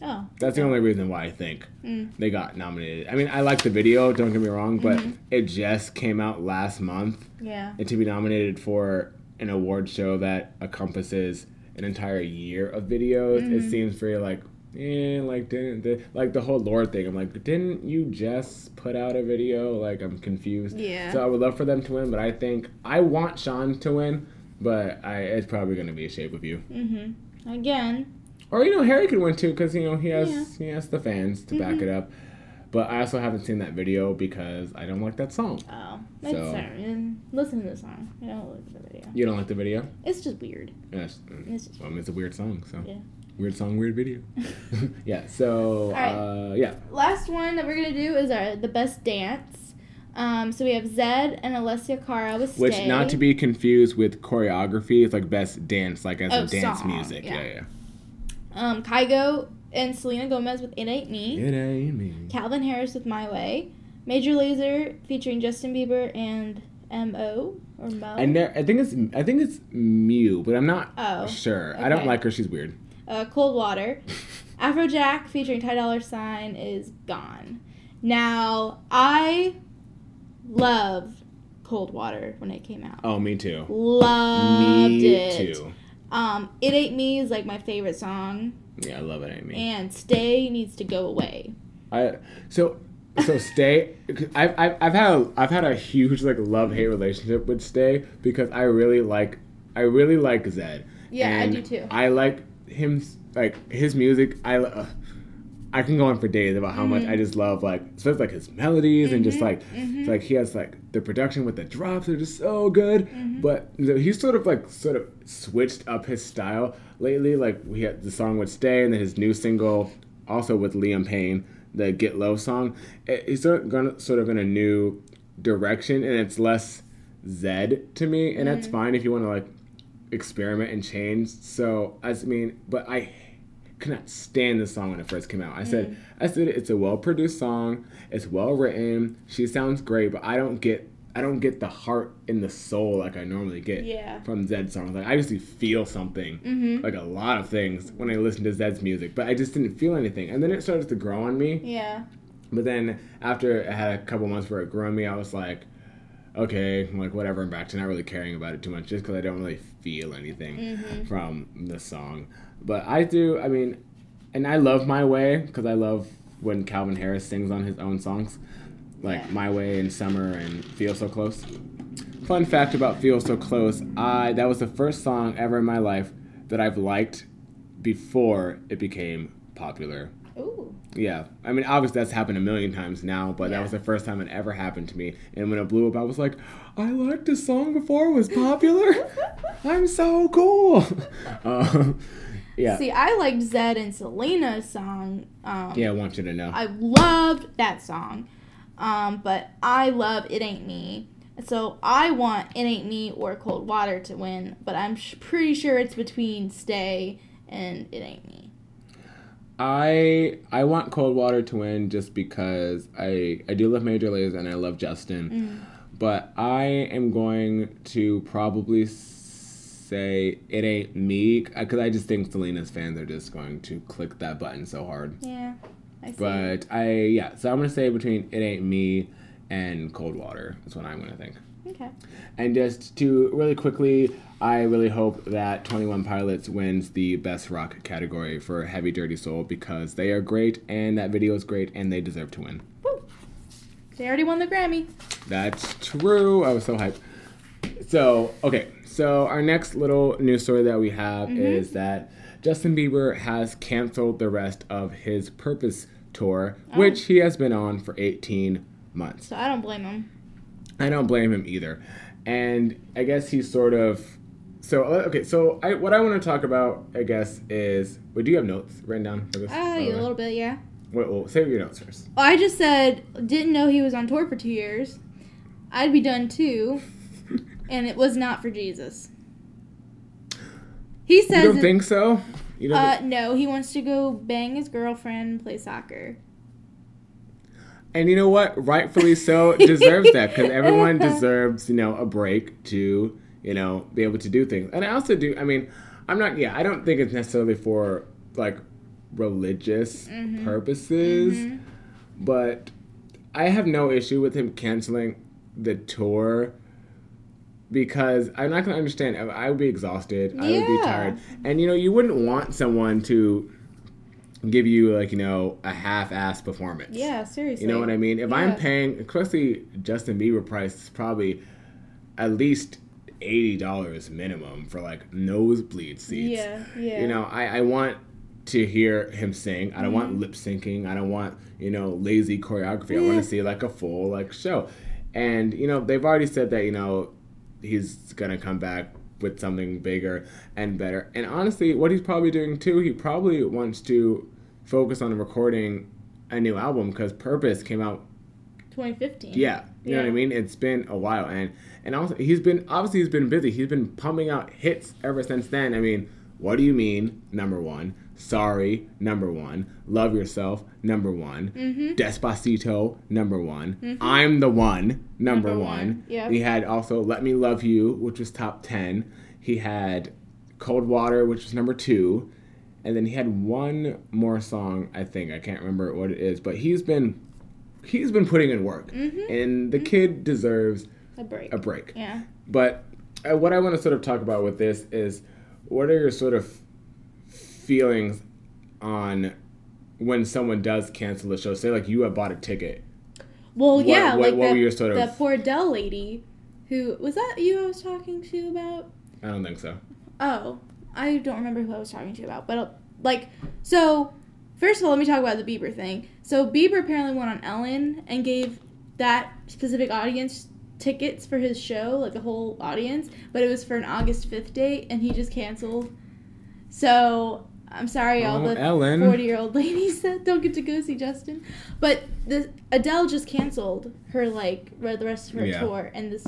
Oh, That's the only reason why I think Mm. they got nominated. I mean, I like the video, don't get me wrong, but Mm-hmm. it just came out last month. yeah. And to be nominated for an award show that encompasses an entire year of videos, Mm-hmm. it seems very like, eh, like didn't the, like the whole Lorde thing. I'm like, didn't you just put out a video? Like, I'm confused. Yeah. So I would love for them to win, but I think I want Shawn to win, but I it's probably gonna be a Shape of You. Mm-hmm. Again, Or you know, Harry could win too because you know he has Yeah. he has the fans to back Mhm. it up. But I also haven't seen that video because I don't like that song. oh, that's So- sorry. Listen to the song. I don't at the video. You don't like the video? It's just weird. Yes. It's just Well, I mean, it's a weird song, so Yeah. weird song, weird video. yeah. So right. uh, yeah, Last one that we're gonna do is our the best dance. Um, so we have Zedd and Alessia Cara with Stay. which not to be confused with choreography. It's like best dance, like as Oh, a dance song, music. yeah. Yeah, yeah. Um, Kygo and Selena Gomez with It Ain't Me. It ain't me. Calvin Harris with My Way. Major Lazer featuring Justin Bieber and M O or Mo. I ne- I think it's I think it's Mew, but I'm not Oh, sure. I don't like her. She's weird. uh, Cold Water. Afrojack featuring Ty Dolla Sign is gone. Now I loved Cold Water when it came out. Oh, me too. Loved me it. too. Um, It Ain't Me is like my favorite song, Yeah, I love it. Amy. and Stay needs to go away. I so so stay. I've, I've I've had a, I've had a huge like love hate relationship with stay because I really like I really like Zedd. Yeah, I do too. I like him like his music. I uh, I can go on for days about how much Mm-hmm. I just love like especially like his melodies and just like it's like he has like the production with the drops are just so good. Mm-hmm. But he's sort of like sort of switched up his style lately. Like we had the song with Stay and then his new single also with Liam Payne, the Get Low song. It- He's sort of gone sort of in a new direction and it's less Zedd to me and that's fine if you want to like experiment and change. So I mean, but I could not stand this song when it first came out. I said, mm. I said it's a well produced song. It's well written. She sounds great, but I don't get, I don't get the heart and the soul like I normally get Yeah. from Zedd songs. Like I usually feel something, mm-hmm. like a lot of things when I listen to Zedd's music, but I just didn't feel anything. And then it started to grow on me. Yeah. But then after I had a couple months where it grew on me, I was like, okay, I'm like whatever, I'm back to not really caring about it too much, just because I don't really feel anything mm-hmm. from the song. But I do, I mean, and I love My Way because I love when Calvin Harris sings on his own songs, like Yeah. My Way and Summer and Feel So Close. Fun fact about Feel So Close, I that was the first song ever in my life that I've liked before it became popular. Ooh. Yeah, I mean, obviously that's happened a million times now, but that was the first time it ever happened to me. And when it blew up, I was like, I liked a song before it was popular. I'm so cool. Um, yeah, See, I liked Zedd and Selena's song. Um, yeah, I want you to know. I loved that song. Um, but I love It Ain't Me. So I want It Ain't Me or Cold Water to win, but I'm sh- pretty sure it's between Stay and It Ain't Me. I I want Cold Water to win just because I I do love Major Lazer and I love Justin, but I am going to probably say it ain't me because I just think Selena's fans are just going to click that button so hard. Yeah, I see. But I yeah, so I'm gonna say between it ain't me and cold water. That's what I'm gonna think. okay. And just to really quickly, I really hope that 21 Pilots wins the best rock category for Heavy Dirty Soul because they are great and that video is great and they deserve to win. Woo. They already won the Grammy. That's true. I was so hyped. So, okay. So, our next little news story that we have is that Justin Bieber has canceled the rest of his Purpose tour, which he has been on for 18 months. So I don't blame him. I don't blame him either. And I guess he's sort of. So, uh, okay. So, I, what I want to talk about, I guess, is. Wait, do you have notes written down for this? Ah, By the a little bit, yeah. Wait, well, save your notes first. I just said didn't know he was on tour for two years. I'd be done too, and it was not for Jesus. He You says, don't think so? You don't uh, think- no, he wants to go bang his girlfriend, and play soccer. And you know what? Rightfully so, deserves that because everyone deserves, you know, a break to, you know, be able to do things. And I also do. I mean, I'm not. Yeah, I don't think it's necessarily for like religious Mm-hmm. purposes, but I have no issue with him canceling the tour because I'm not going to understand. I would be exhausted. Yeah. I would be tired, and you know, you wouldn't want someone to give you like you know a half-ass performance. Yeah, seriously. You know what I mean? If I'm paying, especially Justin Bieber price is probably at least eighty dollars minimum for like nosebleed seats. Yeah, yeah. You know, I, I want to hear him sing. I don't want Mm-hmm. lip syncing. I don't want you know lazy choreography. I want to see like a full like show. And you know they've already said that you know he's gonna come back with something bigger and better. And honestly, what he's probably doing too, he probably wants to focus on recording a new album because Purpose came out 2015. yeah, you know what I mean. It's been a while, and and also he's been obviously he's been busy. He's been pumping out hits ever since then. I mean, What Do You Mean? Number one. Sorry, number one. Love Yourself, number one. Mm-hmm. Despacito, number one. I'm the One, number, Number one. one, yep. He had also Let Me Love You, which was top 10. He had Cold Water, which was number two. And then he had one more song, I think. I can't remember what it is, but he's been he's been putting in work. And the kid deserves A break. a break. Yeah. But uh, what I want to sort of talk about with this is what are your sort of feelings on when someone does cancel the show? Say like you have bought a ticket. Well, What- yeah, what- like what that, were your sort of- that poor Dell lady, who was that you I was talking to about? I don't think so. Oh, I don't remember who I was talking to about, but like, so first of all, let me talk about the Bieber thing. So Bieber apparently went on Ellen and gave that specific audience tickets for his show, like the whole audience, but it was for an August fifth date, and he just canceled. So I'm sorry, all Oh, the Ellen. forty-year-old ladies that don't get to go see Justin, but the Adele just canceled her like the rest of her Yeah. tour, and this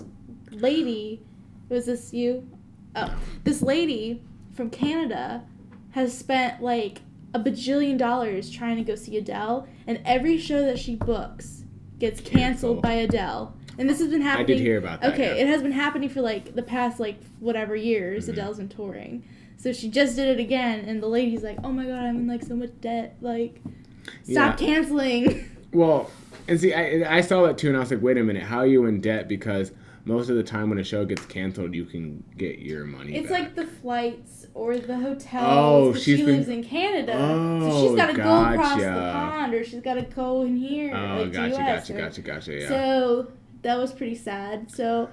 lady was this you? Oh, this lady from Canada has spent like a bajillion dollars trying to go see Adele, and every show that she books gets canceled, Canceled. by Adele. And this has been happening. I did hear about that. Okay, yeah. it has been happening for like the past like whatever years Mhm. Adele's been touring. So she just did it again, and the lady's like, "Oh my god, I'm in like so much debt. Like, stop Yeah. canceling." Well, and see, I, I saw that too, and I was like, wait a minute, how are you in debt? Because most of the time when a show gets canceled, you can get your money. It's back. like the flights or the oh, hotels. Oh, 'cause she's she been- lives in Canada, so Oh, she's got to go across the pond, or she's got to go in here. oh, like, gotcha, US, gotcha, or- gotcha, gotcha. Yeah. So that was pretty sad. So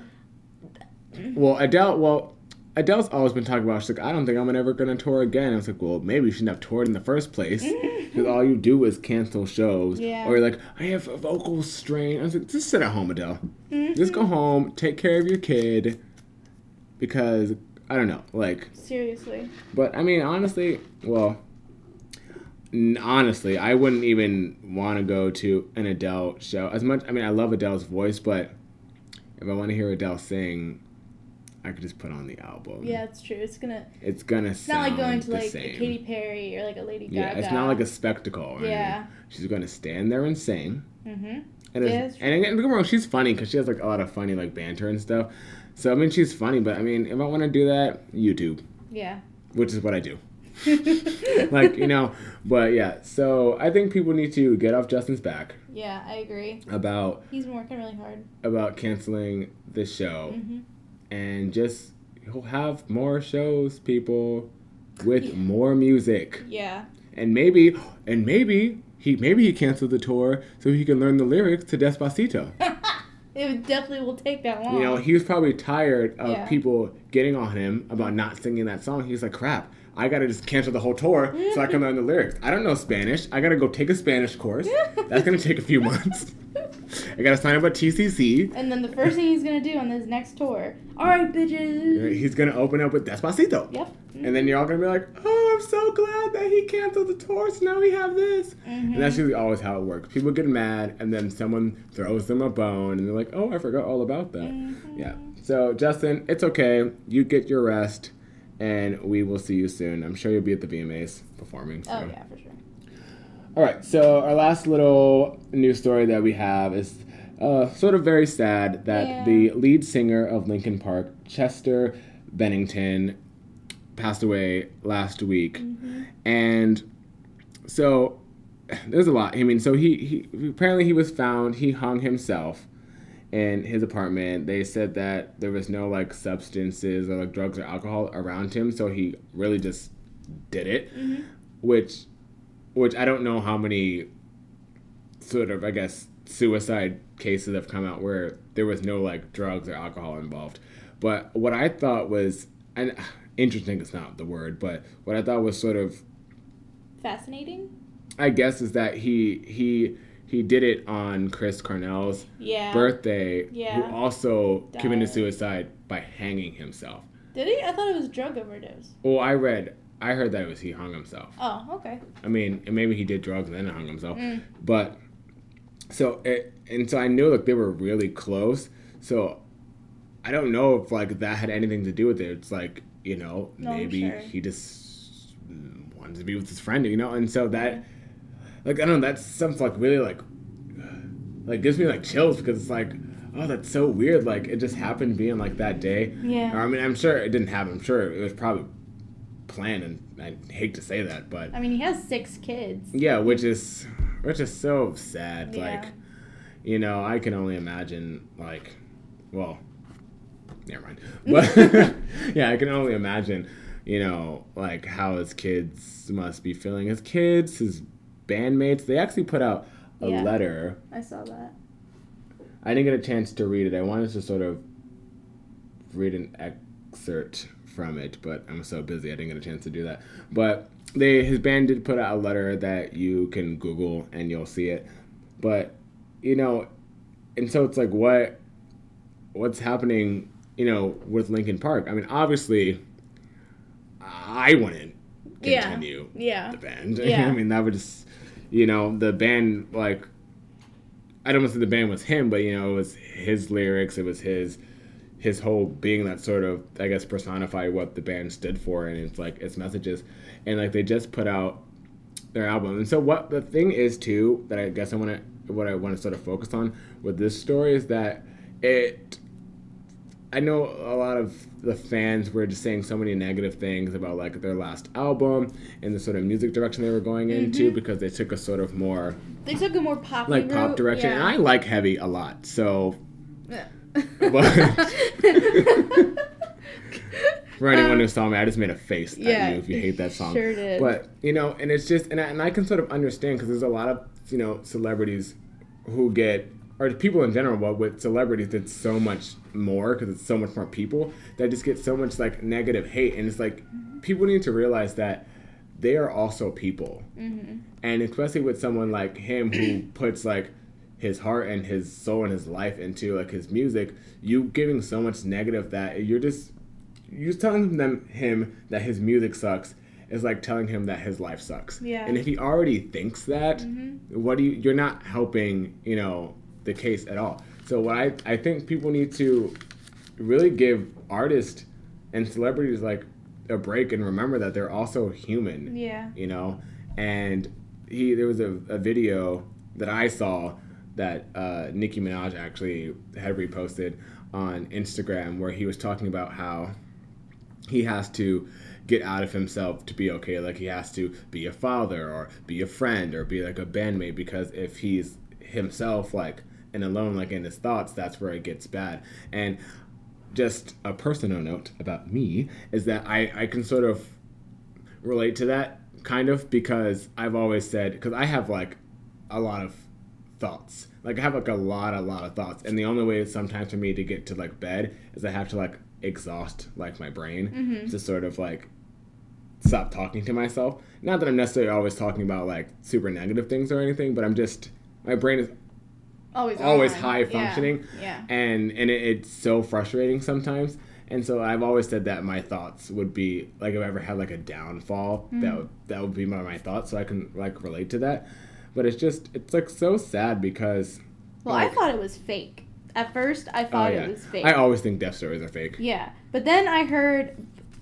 Well, Adele, well, Adele's always been talking about. She's like, I don't think I'm ever gonna tour again. I was like, well, maybe you shouldn't have toured in the first place because all you do is cancel shows. Yeah. Or you're like, I have a vocal strain. I was like, just sit at home, Adele. Mm-hmm. Just go home, take care of your kid, because I don't know, like. seriously, But I mean, honestly, well, n- honestly, I wouldn't even want to go to an Adele show as much. I mean, I love Adele's voice, but if I want to hear Adele sing, I could just put on the album. yeah, it's true. It's gonna. It's gonna It's not like going to like a same. Katy Perry or like a Lady Gaga. yeah, it's not like a spectacle. Yeah. she's gonna stand there and sing. Mm-hmm. And, Yeah, and again, don't get me wrong, she's funny because she has like a lot of funny like banter and stuff. So I mean, she's funny, but I mean, if I want to do that, YouTube, Yeah. which is what I do. like you know but yeah so i think people need to get off justin's back Yeah, I agree. about He's been working really hard. about canceling the show hmm and just have more shows people with Yeah. more music Yeah. and maybe and maybe he maybe he canceled the tour so he can learn the lyrics to despacito It definitely will take that long. you know he was probably tired of Yeah. people getting on him about not singing that song he's like crap I gotta just cancel the whole tour so I can learn the lyrics. I don't know Spanish. I gotta go take a Spanish course. That's gonna take a few months. I gotta sign up at TCC. and then the first thing he's gonna do on this next tour, all right, bitches. He's gonna open up with Despacito. Yep. And then you're all gonna be like, oh, I'm so glad that he canceled the tour, so now we have this. Mhm. And that's usually always how it works. People get mad, and then someone throws them a bone, and they're like, oh, I forgot all about that. Mhm. Yeah. So, Justin, it's okay. You get your rest, and we will see you soon. I'm sure you'll be at the VMAs performing. So. Oh yeah, for sure. All right, so our last little news story that we have is uh, sort of very sad that Yeah. the lead singer of Linkin Park, Chester Bennington, passed away last week, and so there's a lot. I mean, so he, he apparently he was found. He hung himself in his apartment. They said that there was no like substances or like drugs or alcohol around him, so he really just did it, which which I don't know how many sort of I guess suicide cases have come out where there was no like drugs or alcohol involved. But what I thought was and interesting is not the word, but what I thought was sort of Fascinating. I guess is that he he he did it on Chris Cornell's Yeah. birthday, Yeah. who also committed suicide by hanging himself. Did he? I thought it was drug overdose. Well, I read, I heard that it was he hung himself. Oh, okay. I mean, maybe he did drugs and then hung himself. Mm. But so it, and so I knew like they were really close. So I don't know if like that had anything to do with it. It's like you know No, maybe sure. he just wanted to be with his friend, you know, and so that, like, I don't know, that's something like really like, like gives me like chills because it's like, oh, that's so weird. Like it just happened being like that day. Yeah. Or, I mean, I'm sure it didn't happen. I'm sure it was probably planned, and I hate to say that, but I mean, he has six kids. yeah, which is which is so sad. Yeah. Like, you know, I can only imagine like, well, never mind. But yeah, I can only imagine, you know, like how his kids must be feeling. His kids, his bandmates. They actually put out a Yeah. letter. I saw that. I didn't get a chance to read it. I wanted to sort of read an excerpt from it, but I'm so busy I didn't get a chance to do that. But they his band did put out a letter that you can Google and you'll see it. But you know, and so it's like what what's happening, you know, with Linkin Park. I mean, obviously I wouldn't Yeah. continue Yeah. the band. Yeah. I mean, that would just, you know, the band, like, I don't want to say the band was him, but, you know, it was his lyrics, it was his his whole being that sort of, I guess, personify what the band stood for and it's like its messages. And, like, they just put out their album. And so, what the thing is, too, that I guess I want to, what I want to sort of focus on with this story is that it I know a lot of the fans were just saying so many negative things about like their last album and the sort of music direction they were going into mm-hmm. because they took a sort of more They took a more pop like pop direction. And I like heavy a lot, so for anyone who saw me, I just made a face yeah, at you if you hate that song. sure did. But you know, and it's just and I, and I can sort of understand because there's a lot of you know celebrities who get or people in general, but with celebrities, it's so much more because it's so much more people that just get so much like negative hate, and it's like people need to realize that they are also people, Mm-hmm. and especially with someone like him who puts like his heart and his soul and his life into like his music, you giving so much negative that you're just you're telling them him that his music sucks is like telling him that his life sucks. Yeah. And if he already thinks that, mm-hmm. what do you you're not helping, you know, the case at all. So what I I think people need to really give artists and celebrities like a break and remember that they're also human yeah. you know and he there was a, a video that i saw that uh, nicki minaj actually had reposted on instagram where he was talking about how he has to get out of himself to be okay. Like he has to be a father or be a friend or be like a bandmate because if he's himself like and alone like in his thoughts that's where it gets bad. And just a personal note about me is that i i can sort of relate to that kind of because I've always said because I have like a lot of thoughts. Like I have like a lot, a lot of thoughts, and the only way sometimes for me to get to like bed is I have to like exhaust like my brain mm-hmm. to sort of like stop talking to myself. Not that I'm necessarily always talking about like super negative things or anything, but I'm just my brain is Always. always on. high functioning Yeah. and and it, it's so frustrating sometimes and so i've always said that my thoughts would be like if i ever had like a downfall that mm-hmm. would that would be my, my thoughts so i can like relate to that but it's just it's like so sad because Well, I thought it was fake. At first, I oh thought yeah it was fake. i always think death stories are fake Yeah, but then I heard,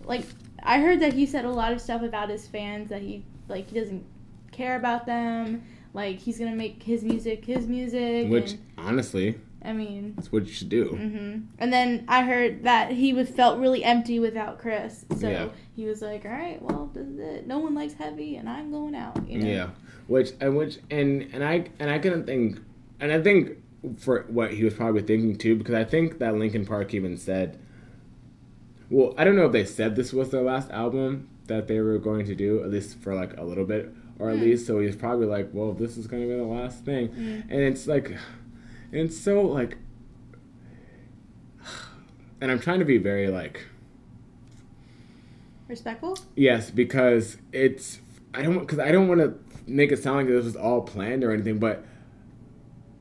like, I heard that he said a lot of stuff about his fans that he like he doesn't care about them. Like he's gonna make his music his music. which and, honestly I mean, that's what you should do hmm and then I heard that he was felt really empty without Chris. So Yeah. he was like, "All right, well, this is it. No one likes heavy, and I'm going out." You know? Yeah, which and which and and I and I couldn't think, and I think for what he was probably thinking too, because I think that Linkin Park even said, well, I don't know if they said this was their last album that they were going to do, at least for like a little bit, or at least so he's probably like, well, this is gonna be the last thing, and it's like, and it's so like, and I'm trying to be very like. Respectful. Yes, because it's I don't because I don't want to make it sound like this was all planned or anything, but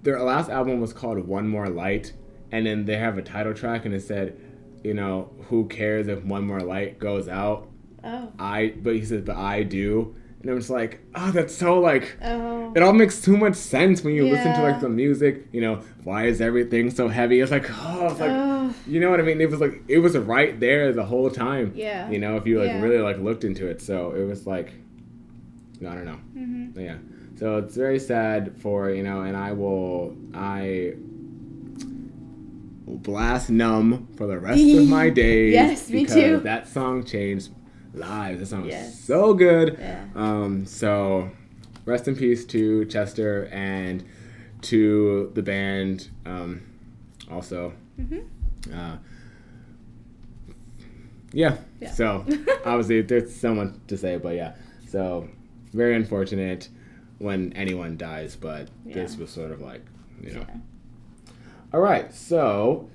their last album was called One More Light, and then they have a title track and it said, you know, who cares if one more light goes out? Oh. I but he says, but I do, and I'm just like, oh, that's so like. Oh. It all makes too much sense when you listen to like the music. You know, why is everything so heavy? It's like, oh, it's like, Oh. you know what I mean? It was like, it was right there the whole time. Yeah. You know, if you like Yeah. really like looked into it, so it was like, I don't know. Mhm. Yeah. So it's very sad for you know, and I will I will blast numb for the rest of my days. Yes, me because too. That song changed lives. That was Yes. so good. Yeah. Um. So, rest in peace to Chester and to the band. Um. Also. Mhm. Uh. Yeah. Yeah. So obviously there's so much to say, but yeah. So very unfortunate when anyone dies, but this was sort of like you know. Yeah. All right, so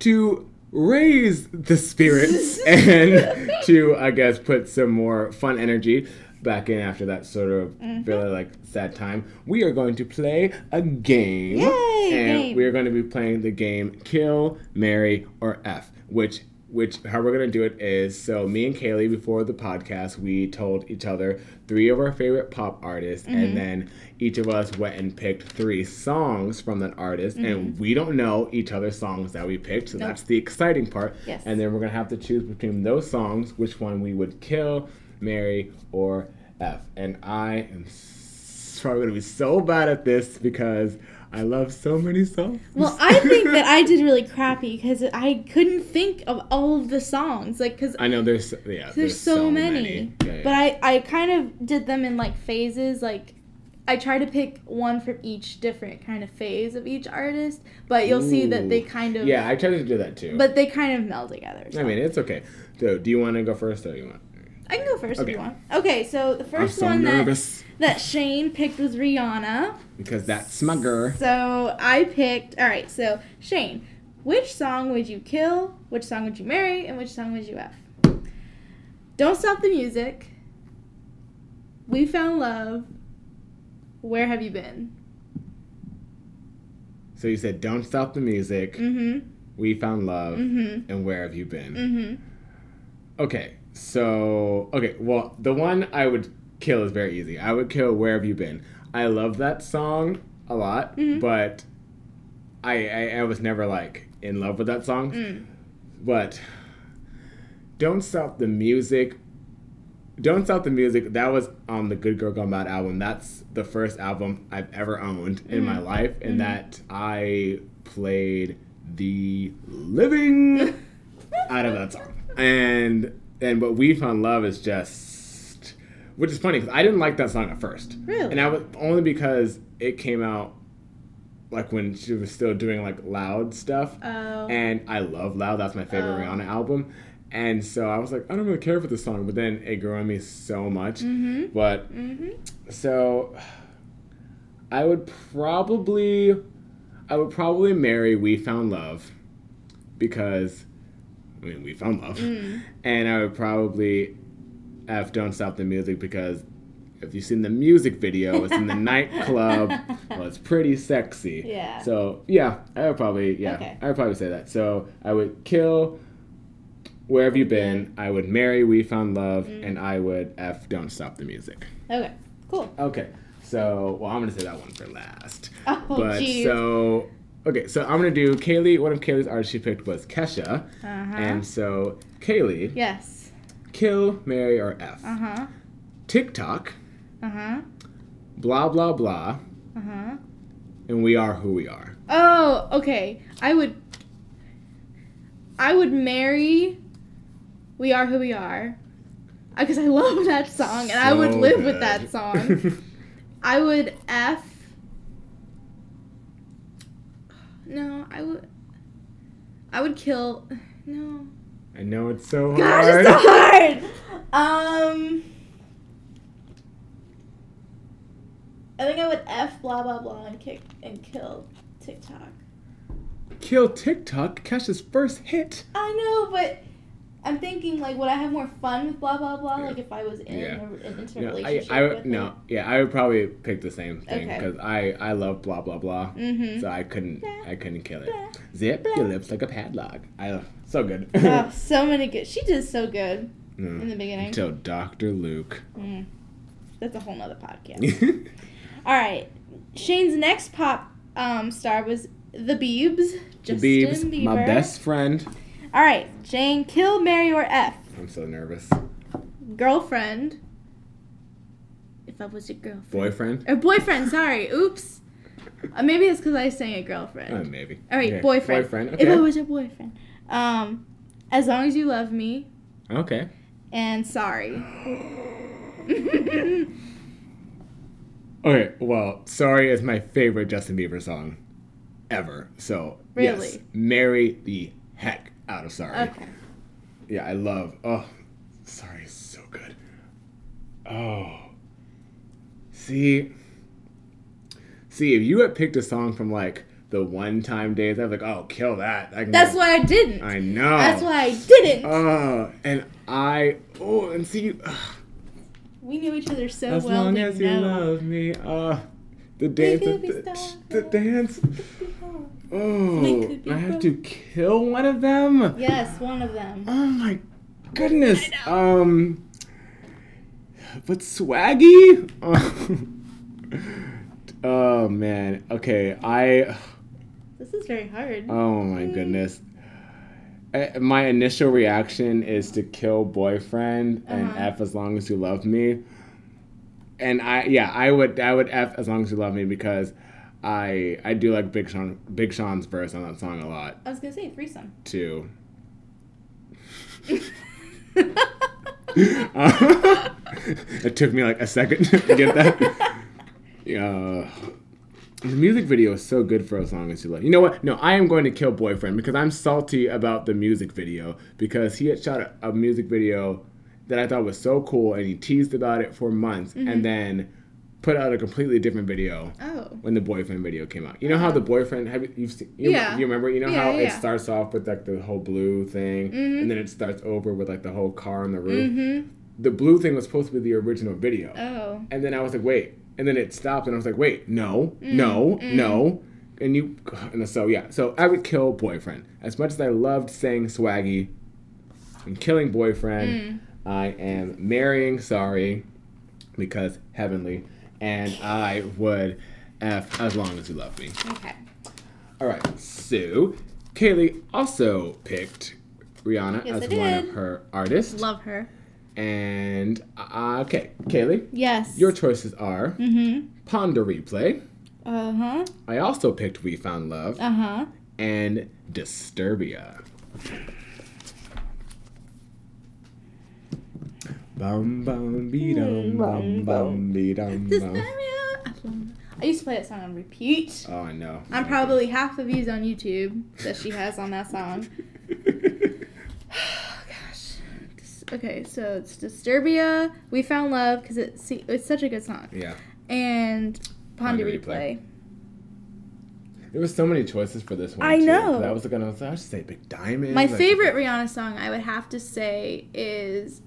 to raise the spirits and to I guess put some more fun energy back in after that sort of Mm-hmm. really like sad time, we are going to play a game. Yay, and game. we are going to be playing the game Kill, Marry, or F, which which how we're gonna do it is so me and Kaylee before the podcast we told each other three of our favorite pop artists Mm-hmm. and then each of us went and picked three songs from that artist and Mm-hmm. we don't know each other's songs that we picked so that's the exciting part Yes. and then we're gonna have to choose between those songs which one we would kill marry or F and I am probably gonna be so bad at this because I love so many songs Well, I think that I did really crappy because I couldn't think of all of the songs, like because I know there's yeah there's, so, many. Yeah, yeah. But I I kind of did them in like phases, like. I try to pick one from each different kind of phase of each artist, but you'll see that they kind of Yeah, I tried to do that too. but they kind of meld together. I mean, it's okay. So, do you want to go first or do you want? I can go first Okay. if you want. Okay, so the first so one that, that Shane picked was Rihanna. because that's smugger. So I picked. All right, so Shane, which song would you kill? Which song would you marry? And which song would you f? Don't stop the music. We found love. Where have you been? So you said, "Don't stop the music." Mm-hmm. We found love, Mm-hmm. and where have you been? Mm-hmm. Okay, so okay, well, the one I would kill is very easy. I would kill "Where Have You Been." I love that song a lot, Mhm. but I, I I was never like in love with that song. Mm. But "Don't Stop the Music." Don't Stop the Music. That was on the Good Girl Gone Bad album. That's the first album I've ever owned in my life, and that I played the living out of that song. And and but We Found Love is just, which is funny because I didn't like that song at first, Really? and I was only because it came out like when she was still doing like loud stuff, Oh. and I love loud. That's my favorite Oh. Rihanna album. And so I was like, I don't really care for this song, but then it grew on me so much. Mm-hmm. But mm-hmm. so I would probably I would probably marry We Found Love because I mean we found love. Mm. And I would probably F Don't Stop the Music because if you've seen the music video, it's in the nightclub. Well, it's pretty sexy. Yeah. So yeah, I would probably yeah, Okay. I would probably say that. So I would kill Where Have You Been? I would marry We Found Love, Mm. and I would F Don't Stop the Music. Okay. Cool. Okay, so well, I'm gonna say that one for last. Oh, but jeez. so okay, so I'm gonna do Kaylee. One of Kaylee's artists she picked was Kesha, Uh-huh. and so Kaylee, yes. kill, marry, or F. Uh-huh. TikTok, Uh-huh. blah blah blah, Uh-huh. and we are who we are. Oh, okay. I would I would marry We Are Who We Are. Because I love that song and I would So live with that song. I would F No, I would I would kill no. I know it's so Gosh, hard. it's so hard. Um I think I would F blah blah blah and kick and kill TikTok. Kill TikTok, Kesha's first hit. I know, but I'm thinking like, would I have more fun with blah blah blah? Yeah. Like if I was in Yeah. a, an intimate I, relationship I with would no, yeah, I would probably pick the same thing Okay. because I I love blah blah blah. Mm-hmm. So I couldn't I couldn't kill it. Blah, Zip blah. your lips like a padlock. I so good. oh, so many good. She did so good Mm. in the beginning. Until Dr. Luke. Mm. that's a whole nother podcast. All right, Shane's next pop um, star was the Biebs. the Justin Biebs, Bieber. my best friend. All right, Jane, kill, marry, or F. I'm so nervous. Girlfriend. If I was your girlfriend. Boyfriend? Or boyfriend, sorry. Oops. Uh, maybe it's because I saying a Uh, girlfriend. maybe. All right, Okay, boyfriend. Boyfriend. If I was your boyfriend. Um, as long as you love me, okay. and sorry. Okay. Well, "Sorry" is my favorite Justin Bieber song ever. So yes, Really? marry the heck out of "Sorry." okay. Yeah, I love. Oh, "Sorry" is so good. Oh. See. See, if you had picked a song from like the one time days, I was like, oh, kill that. I can That's go- why I didn't. I know. That's why I didn't. Oh, and I. Oh, and see, ugh, we knew each other so as well. long they as you know. love me. Uh, the dance. The, the, the dance. Oh, We could be I have to kill one of them. Yes, one of them. Oh my goodness. Um, but Swaggy. Oh, man. Okay, I. This is very hard. Oh my goodness. Uh, My initial reaction is to kill boyfriend and Uh-huh. F as long as you love me. And I yeah, I would I would F as long as you love me because I I do like Big Sean Big Sean's verse on that song a lot I was gonna say threesome. too. it took me like a second to get that. Yeah. The music video is so good for as long as you love. You know what? No, I am going to kill boyfriend because I'm salty about the music video because he had shot a, a music video that I thought was so cool and he teased about it for months and then put out a completely different video oh. when the boyfriend video came out. You know how the boyfriend have you, you've seen? You, Yeah. You remember? You know Yeah, how yeah, it starts off with like the whole blue thing, and then it starts over with like the whole car on the roof. Mm-hmm. The blue thing was supposed to be the original video, Oh. and then I was like, wait, and then it stopped, and I was like, wait, no, Mm, no, no, and you, and so yeah, so I would kill boyfriend as much as I loved saying swaggy and killing boyfriend. Mm. I am marrying sorry because heavenly, and I would f as long as you love me. Okay. All right, so Kaylee also picked Rihanna Yes, as one of her artists, Love her. and uh, okay, Kaylee, Yes. your choices are Mm-hmm. Pon de Replay. Uh huh. I also picked We Found Love Uh huh. and Disturbia. Bum bum be dum mm, bum bum be dum bum. I used to play that song on repeat. Oh, I know. I'm probably half the views on YouTube that she has on that song. Gosh. Okay, so it's Disturbia, We Found Love, because it, see, it's such a good song. yeah. And Pon de Replay. Replay. There was so many choices for this one. I too. know. That was gonna song I should say Big Diamond. My like- favorite Rihanna song, I would have to say, is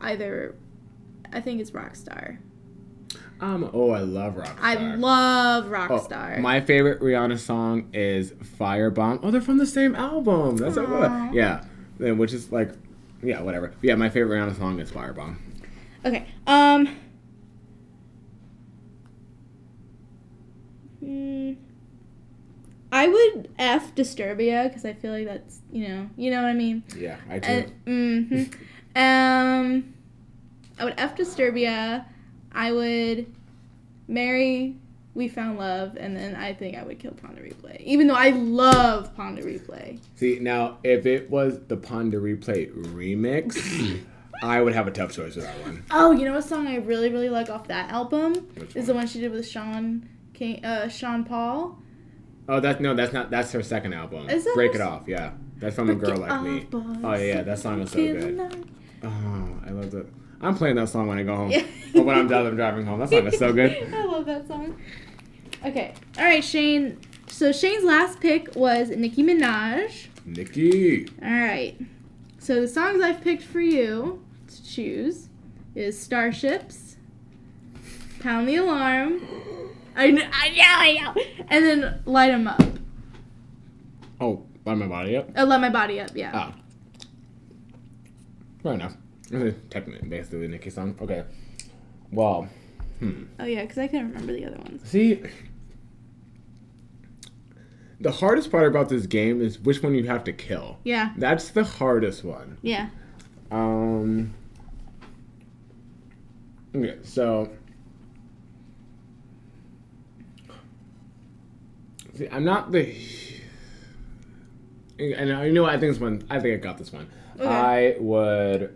either, I think it's Rockstar. Um. Oh, I love Rockstar. I love Oh, Rockstar. my favorite Rihanna song is Firebomb. Oh, they're from the same album. That's so Aw. good. Yeah. Then which is like, yeah, whatever. But yeah, my favorite Rihanna song is Firebomb. Okay. Um. hmm, I would F Disturbia because I feel like that's you know you know what I mean. Yeah, I do. And, mhm. Um. I would F Disturbia. I would marry We Found Love, and then I think I would kill Pon de Replay. Even though I love Pon de Replay. See, now if it was the Pon de Replay remix, I would have a tough choice with that one. Oh, you know what song I really really like off that album Which is the one? one she did with Sean King, uh, Sean Paul. Oh, that's no, that's not. That's her second album. Break It Off. Yeah, that's from a girl Break like me. boys. Oh yeah, that song is so good. Oh, I love that. I'm playing that song when I go home. Or when I'm done I'm driving home. That song is so good. I love that song. Okay. All right, Shane. So Shane's last pick was Nicki Minaj. Nicki. All right. So the songs I've picked for you to choose is Starships, Pound the Alarm. I know, I know, I know. And then Light 'Em Up. Oh, light my body up. Oh, Let My Body Up, yeah. Ah. Fair enough. This is Technically, basically Nicki song. Okay. Well, Hmm. Oh yeah, because I couldn't remember the other ones. See, the hardest part about this game is which one you have to kill. Yeah, That's the hardest one. yeah. Um. Okay, so. See, I'm not the. And I- you know? I think this one. I think I got this one. Okay. I would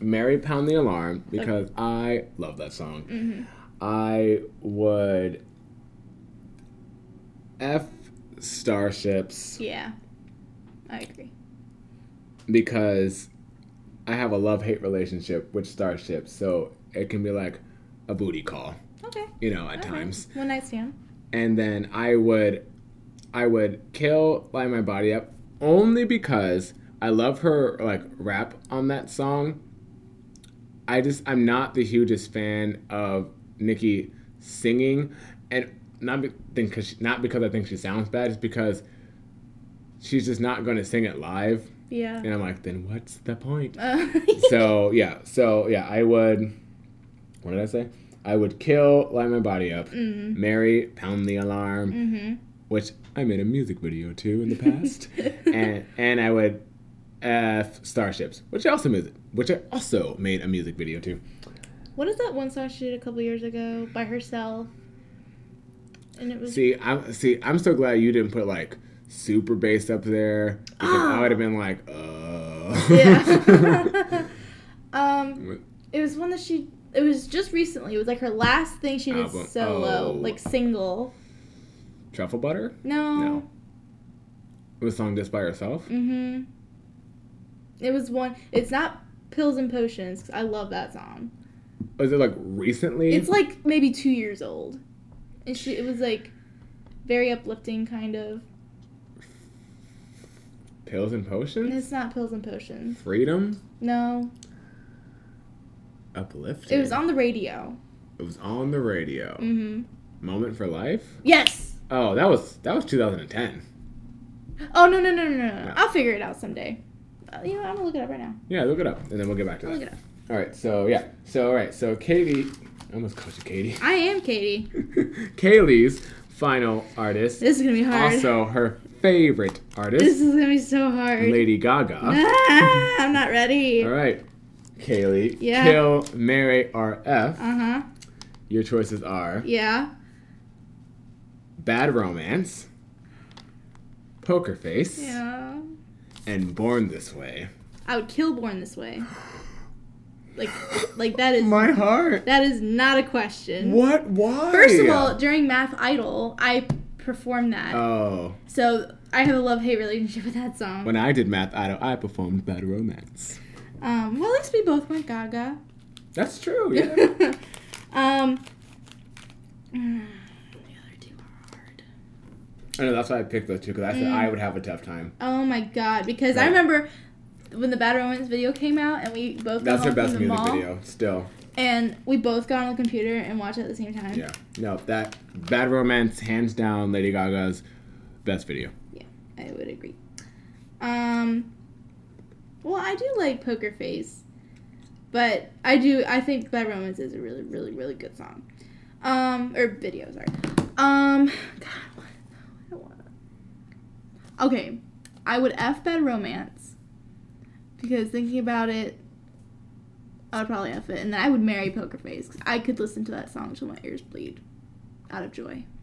marry Pound the Alarm because I love that song. Mm-hmm. I would F Starships Yeah, I agree. because I have a love hate relationship with Starships, so it can be like a booty call, Okay. you know, at okay. times. One night stand. And then I would I would kill Light My Body Up only because I love her like rap on that song. I just I'm not the hugest fan of Nicki singing, and not be, think cause she, not because I think she sounds bad, it's because she's just not going to sing it live, Yeah. and I'm like, then what's the point? Uh, so yeah, so yeah, I would. What did I say? I would kill, light my body up, Mhm. marry, pound the alarm, mm-hmm. which I made a music video to in the past, and and I would f starships, which I also made, which I also made a music video to. What is that one song she did a couple years ago by herself? And it was See, I'm see, I'm so glad you didn't put like super bass up there because I Oh. would have been like, uh. yeah. um, it was one that she. It was just recently. It was like her last thing she did Album. solo, Oh. like single. Truffle butter. No. No. It was a song just by herself. Mm-hmm. It was one. It's not pills and potions. 'cause I love that song. Was it like recently? It's like maybe two years old, and she. It was like very uplifting, kind of. Pills and potions. it's not pills and potions. Freedom. No, Uplifting. it was on the radio. It was on the radio. Mm-hmm. Moment for life. Yes. Oh, that was that was 2010. Oh no no no no! no. No. I'll figure it out someday. Uh, you know, I'm gonna look it up right now. Yeah, look it up, and then we'll get back to I'll look it up. All right. So yeah. So all right. So Katie, I almost called you Katie. I am Katie. Kaylee's final artist. This is gonna be hard. Also, her favorite artist. this artist, is gonna be so hard. Lady Gaga. Ah, I'm not ready. All right. Kaylee, Yeah. kill, marry, or F. Uh huh. Your choices are Yeah. Bad Romance, Poker Face, Yeah. And Born This Way. I would kill Born this way. Like, like that is My heart. that is not a question. What? Why? First of all, during Math Idol, I performed that, oh, so I have a love hate relationship with that song. when I did Math Idol, I performed Bad Romance. Um, well, at least we both went Gaga. That's true. Yeah. um. mm, The other two are hard. I know that's why I picked those two because I said Mm. I would have a tough time. Oh my god! Because I remember when the Bad Romance video came out, and we both That's her best the music mall, video. Still, and we both got on the computer and watched it at the same time. yeah. No, that Bad Romance, hands down, Lady Gaga's best video. Yeah, I would agree. Um, well, I do like Poker Face, but I do I think Bad Romance is a really really really good song. Um, or video, sorry. Um, God, what? I don't wanna. Okay, I would f Bad Romance because thinking about it, I would probably f it, and then I would marry Poker Face 'cause I could listen to that song till my ears bleed out of joy.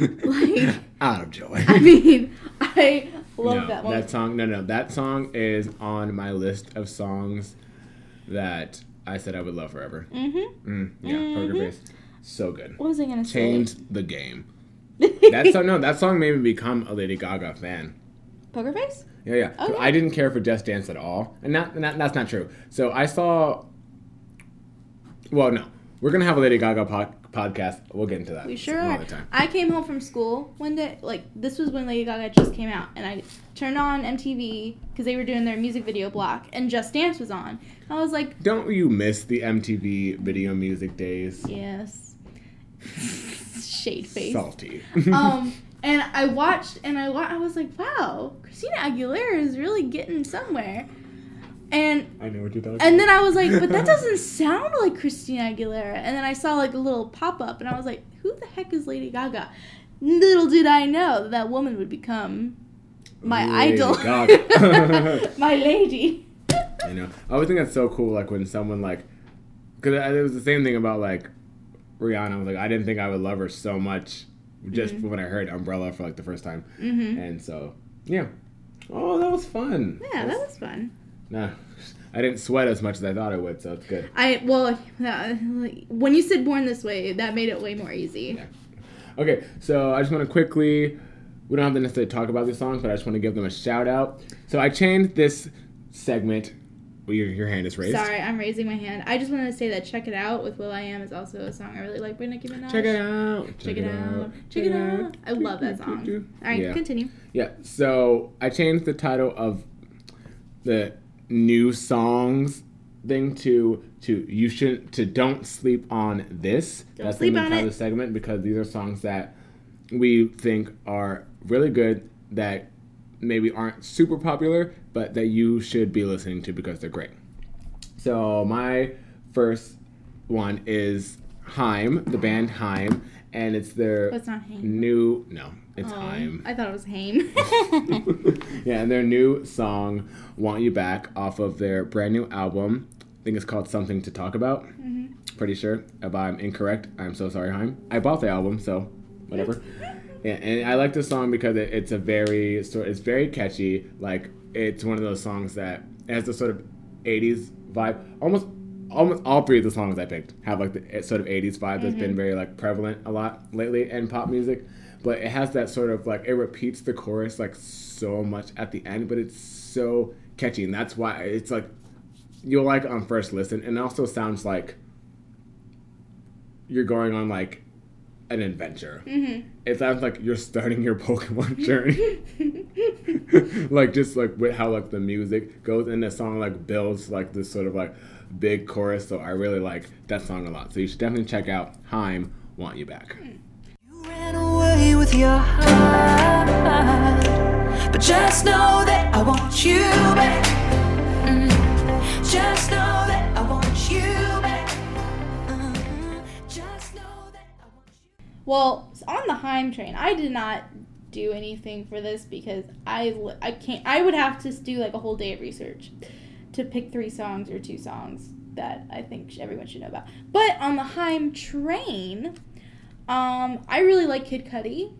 Like- out of joy. I mean, I love no, that one. song. No, no, that song is on my list of songs that I said I would love forever. Mm-hmm. Mm, yeah, Poker Mhm. Face, so good. What was I gonna say? Changed the game. That song, no, that song made me become a Lady Gaga fan. Poker Face? Yeah, yeah. Oh, okay. I didn't care for Just Dance at all, and not, not that's not true. So I saw. Well, no, we're gonna have a Lady Gaga pod, podcast. We'll get into that. We sure are. I came home from school one day, like this was when Lady Gaga just came out, and I turned on MTV because they were doing their music video block, and Just Dance was on. I was like, Don't you miss the MTV video music days? yes, shade face. Salty. um, and I watched, and I wa- I was like, wow, Christina Aguilera is really getting somewhere. And I know what you're talking. and then I was like, but that doesn't sound like Christina Aguilera. And then I saw like a little pop up, and I was like, who the heck is Lady Gaga? Little did I know that that woman would become my Lady idol, Gaga. my lady. You know, I always think that's so cool. Like when someone like, because it was the same thing about like Rihanna. I was like, I didn't think I would love her so much just Mm-hmm. when I heard Umbrella for like the first time, hmm and so yeah. Oh, that was fun. Yeah, that was fun. Nah, I didn't sweat as much as I thought I would, so it's good. I well, uh, when you said "Born This Way," that made it way more easy. Yeah. Okay, so I just want to quickly. We don't have to necessarily talk about these songs, but I just want to give them a shout out. So I changed this segment. Well, your, your hand is raised. Sorry, I'm raising my hand. I just wanted to say that "Check It Out" with will.i.am is also a song I really like by Nicki Minaj. Check it out. Check it out. Check it out. I love that song. All right, Yeah. continue. Yeah, so I changed the title of the new songs thing to to you should to don't sleep on this. Don't That's sleep the on title it. of the segment because these are songs that we think are really good that maybe aren't super popular, but that you should be listening to because they're great. So my first one is Heim, the band Heim, and it's their Oh, it's new no, it's Oh, Heim. I thought it was Haim. yeah, and their new song "Want You Back" off of their brand new album. I think it's called "Something to Talk About." Mm-hmm. Pretty sure. If I'm incorrect, I'm so sorry, Heim. I bought the album, so whatever. yeah, and I like this song because it, it's a very sort. It's very catchy. Like it's one of those songs that has the sort of '80s vibe. Almost, almost all three of the songs I picked have like the eh, sort of '80s vibe that's been mm-hmm. very like prevalent a lot lately in pop music. But it has that sort of like it repeats the chorus like so much at the end, but it's so catchy, and that's why it's like you'll like it on first listen, and it also sounds like you're going on like an adventure. Mm-hmm. It sounds like you're starting your Pokemon journey. like just like with how like the music goes and the song like builds like this sort of like big chorus. So I really like that song a lot. So you should definitely check out Heim Want You Back. You ran away with your heart, but just know that I want you back. Mm. Just know Well, on the Heim train, I did not do anything for this because I I can't. I would have to do like a whole day of research to pick three songs or two songs that I think everyone should know about. But on the Heim train, um, I really like Kid Cudi.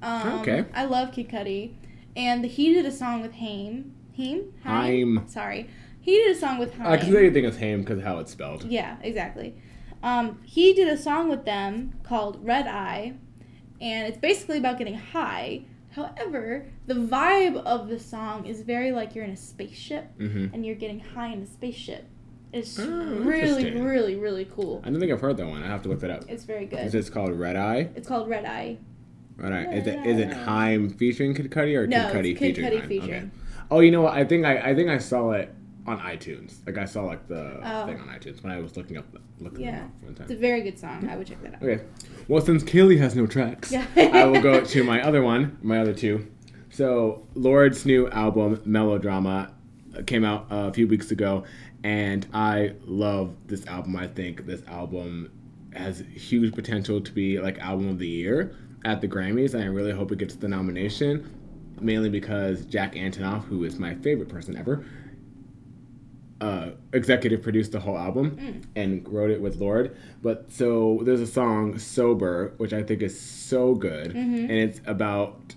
Um, Okay. I love Kid Cudi, and he did a song with Haim. Haim. Haim. Sorry, he did a song with Haim. I can say anything is Haim because how it's spelled. Yeah, exactly. Um, he did a song with them called Red Eye, and it's basically about getting high. However, the vibe of the song is very like you're in a spaceship hmm and you're getting high in a spaceship. It's Oh, really, really, really cool. I don't think I've heard that one. I have to look that up. It's very good. Is this called Red Eye? It's called Red Eye. Red Eye. Is it is it Haim featuring Kid Cudi or No, Kid Cudi it's Kid featuring Cudi featuring. Okay. Oh, you know what? I think I I think I saw it on iTunes. Like I saw like the Oh. thing on iTunes when I was looking up the, looking Yeah. up It's a very good song. I would check that out. Okay. Well, since Kaylee has no tracks, Yeah. I will go to my other one, my other two. So Lorde's new album, Melodrama, uh, came out a few weeks ago, and I love this album. I think this album has huge potential to be like album of the year at the Grammys, and I really hope it gets the nomination. Mainly because Jack Antonoff, who is my favorite person ever, uh, executive produced the whole album mm. and wrote it with Lorde. But so there's a song "Sober," which I think is so good, mm-hmm. and it's about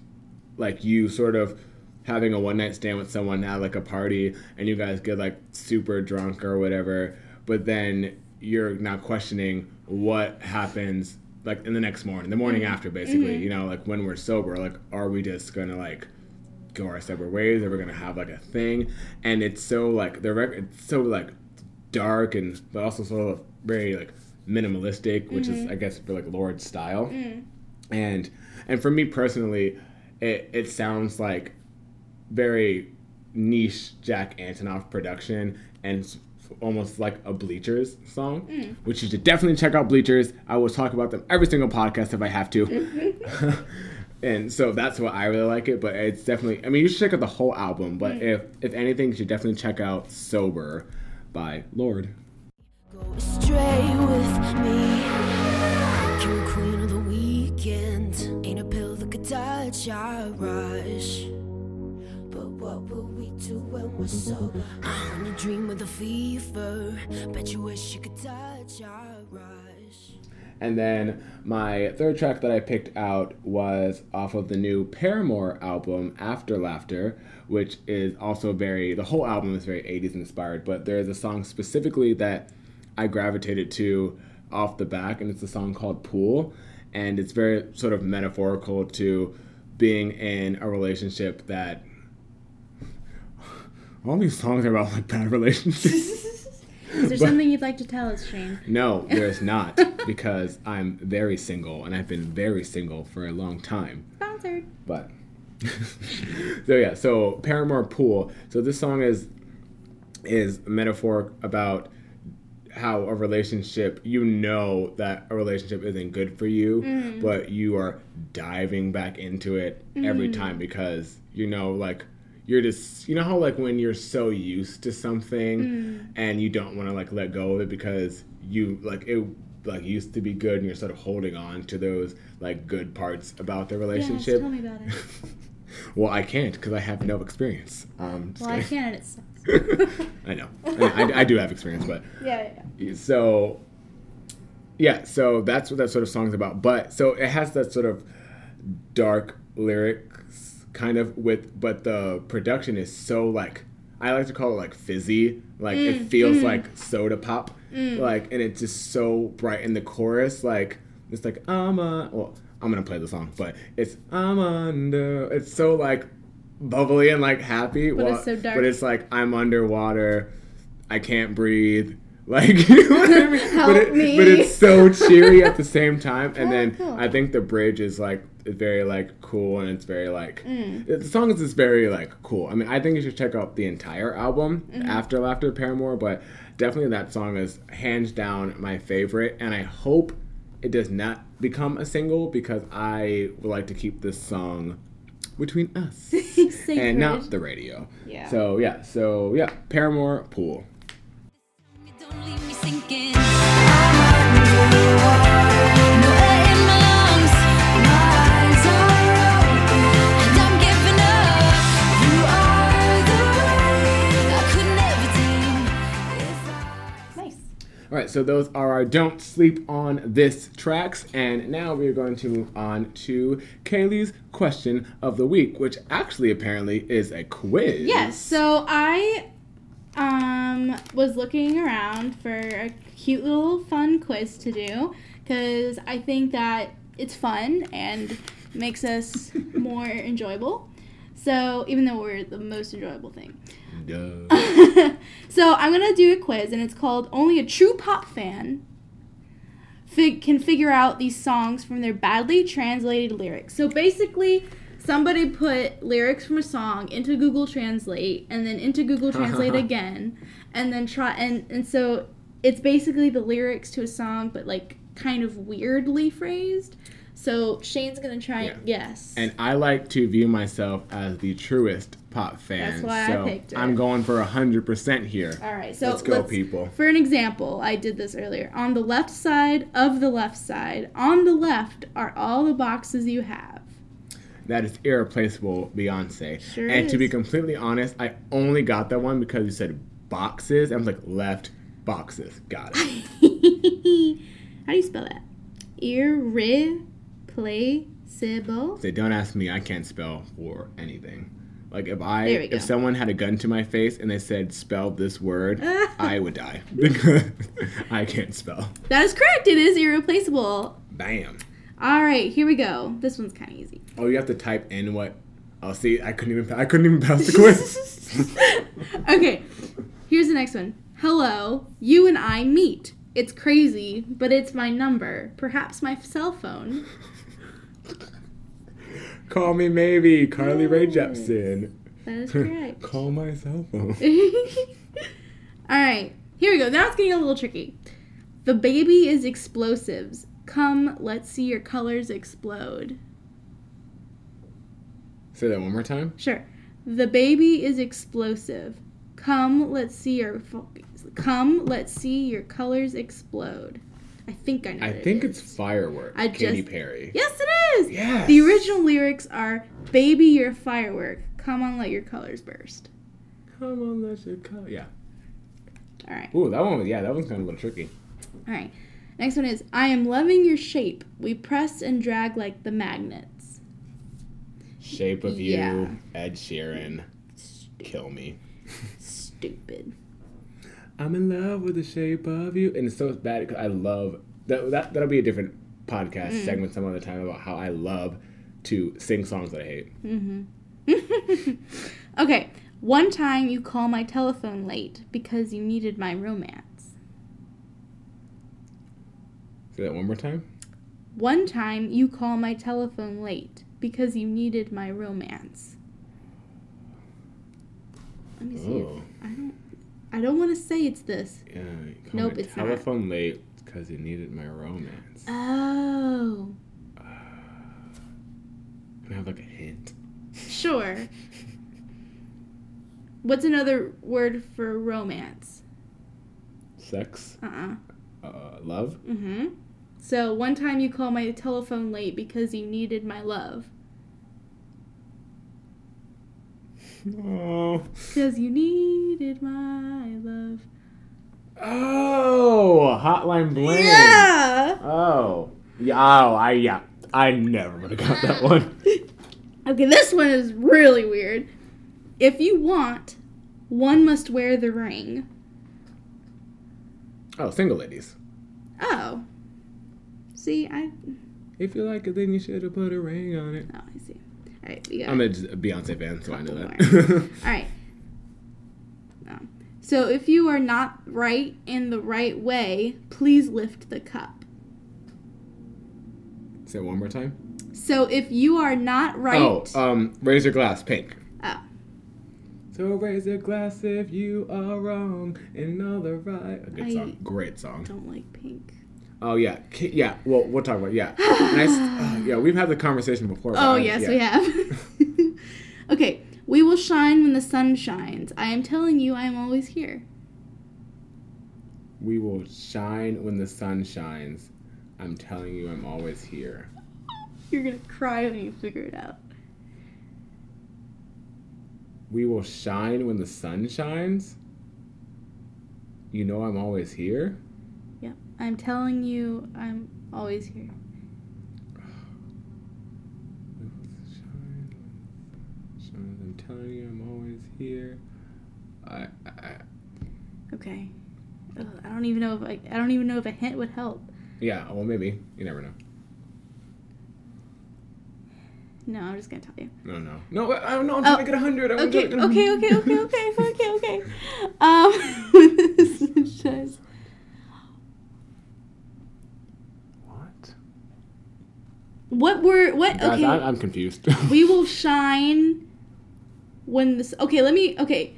like you sort of having a one night stand with someone at like a party, and you guys get like super drunk or whatever, but then you're now questioning what happens like in the next morning, the morning mm-hmm. after, basically. Mm-hmm. You know, like when we're sober, like are we just gonna like go our separate ways or we're gonna have like a thing. And it's so like the record it's so like dark and but also sort of very like minimalistic which is mm-hmm. i guess for like Lorde's style. Mm. And and for me personally it it sounds like very niche jack antonoff production and almost like a bleachers song mm. which you should definitely check out bleachers. I will talk about them every single podcast if i have to mm-hmm. and so that's why I really like it. But it's definitely. I mean, you should check out the whole album. But mm. if if anything, you should definitely check out "Sober" by Lorde. Go astray with me. You're queen of the weekend. Ain't a pill that could touch our rush. But what will we do when we're sober? On a dream with a fever. Bet you wish you could touch our rush. And then my third track that I picked out was off of the new Paramore album, After Laughter, which is also very, the whole album is very 80s inspired, but there's a song specifically that I gravitated to off the back, and it's a song called Pool. And it's very sort of metaphorical to being in a relationship that. All these songs are about like bad relationships. Is there But- something you'd like to tell us, Shane? No, there's not, because I'm very single, and I've been very single for a long time. Sponsored. But so yeah, so Paramore Pool. So this song is is a metaphor about how a relationship you know that a relationship isn't good for you, mm-hmm. but you are diving back into it every mm-hmm. time because you know like you're just you know how like when you're so used to something and you don't want to like let go of it because you like it like used to be good and you're sort of holding on to those like good parts about the Yes, relationship tell me about it. well, I can't because I have no experience. Um, Well, I can, and it sucks. I know. I, I, I do have experience, but yeah, yeah. so yeah, so that's what that sort of song's about. But so it has that sort of dark lyrics kind of with, but the production is so like I like to call it like fizzy. Like it mm, feels mm. like soda pop. Mm. Like and it's just so bright in the chorus. Like it's like I'm a well. I'm gonna play the song, but it's I'm under. It's so like bubbly and like happy. But it's so dark. But it's like I'm underwater. I can't breathe. Like, you know what I mean? Help but, it, me. but it's so cheery at the same time. And then. I think the bridge is like very like cool and it's very like Mm. the song is just very like cool. I mean, I think you should check out the entire album Mm-hmm. after Laughter Paramore, but definitely that song is hands down my favorite. And I hope it does not become a single because I would like to keep this song between us and not the radio. Yeah. So yeah, so yeah, Paramore Pool. All right, so those are our Don't Sleep on This tracks. And now we are going to move on to Kaylee's question of the week, which actually apparently is a quiz. Yes. So I um was looking around for a cute little fun quiz to do because I think that it's fun and makes us more enjoyable. So even though we're the most enjoyable thing. Duh. so I'm gonna do a quiz, and it's called "Only a True Pop Fan fig- Can Figure Out These Songs from Their Badly Translated Lyrics." So basically, somebody put lyrics from a song into Google Translate, and then into Google Translate again, and then try and and so it's basically the lyrics to a song, but like kind of weirdly phrased. So Shane's gonna try Yeah. and guess. And I like to view myself as the truest pop fan. That's why I picked it. I'm going for 100% here. All right, so Let's go, people. For an example, I did this earlier. On the left side of the left side, on the left are all the boxes you have. That is irreplaceable, Beyonce. Sure and to be completely honest, I only got that one because you said boxes. I was like, left boxes. Got it. How do you spell that? Irreplaceable. Say, don't ask me. I can't spell for anything. Like if I There we go. if someone had a gun to my face and they said spell this word, I would die because I can't spell. That is correct. It is irreplaceable. Bam. All right, here we go. This one's kind of easy. Oh, you have to type in what? Oh, see, I couldn't even I couldn't even pass the quiz. okay, here's the next one. Hello, you and I meet. It's crazy, but it's my number. Perhaps my cell phone. Call me maybe, Carly Rae Jepsen. That is correct. Call my cell phone. All right, here we go. Now it's getting a little tricky. The baby is explosives. Come, let's see your colors explode. Say that one more time. Sure. The baby is explosive. Come, let's see your fo- come, let's see your colors explode. I think I know. I it think it's firework. I Katy just- Perry. Yes, it is. Yes. The original lyrics are "Baby, you're a firework. Come on, let your colors burst." Come on, let's your color. Yeah. All right. Ooh, that one was yeah, that one's kind of a little tricky. All right. Next one is I am loving your shape. We press and drag like the magnets. Shape of You, Ed Sheeran, Kill Me. Stupid. I'm in love with the shape of you, and it's so bad because I love that. That that'll be a different podcast Mm. segment some other time about how I love to sing songs that I hate. okay. One time you call my telephone late because you needed my romance. Say that one more time. One time you call my telephone late because you needed my romance. Let me see. if- Oh, I don't. I don't want to say it's this. yeah. Nope, it's not. telephone late because you needed my romance. Oh. Can I have like a hint? Sure. What's another word for romance? Sex, Uh uh uh, love. Mm hmm. So, one time you called my telephone late because you needed my love. Oh. Because you needed my love. Oh, Hotline Bling. Yeah! Oh. Yeah. Oh, I yeah. I never would have got that one. Okay, this one is really weird. If you want, one must wear the ring. Oh, single ladies. Oh. See, I. If you like it, then you should have put a ring on it. Oh, I see. Alright, we got I'm a Beyonce fan, so I know that. Alright. No. So if you are not right in the right way, please lift the cup. Say it one more time. So if you are not right. Oh, um, raise your glass, pink. Oh. So raise your glass if you are wrong and all the right. A good I- song, great song. don't like pink. Oh yeah, yeah. Well, we'll talk about it. yeah. nice. Oh, yeah, we've had the conversation before. Oh, yes, yeah. we have. okay. We will shine when the sun shines. I am telling you, I am always here. We will shine when the sun shines. I'm telling you, I'm always here. You're gonna cry when you figure it out. We will shine when the sun shines. You know, I'm always here. I'm telling you, I'm always here. I'm telling you, I'm always here. I, I, Okay. Ugh, I don't even know if I, I don't even know if a hint would help. yeah. Well, maybe you never know. No, I'm just gonna tell you. No, no, no. I don't know. I'm trying Oh, to get a hundred. I'm Okay, get okay, okay, okay, okay, okay, okay. Um, this is just What? What were What? Guys, Okay, I, I'm confused. we will shine when this. Okay, let me. Okay,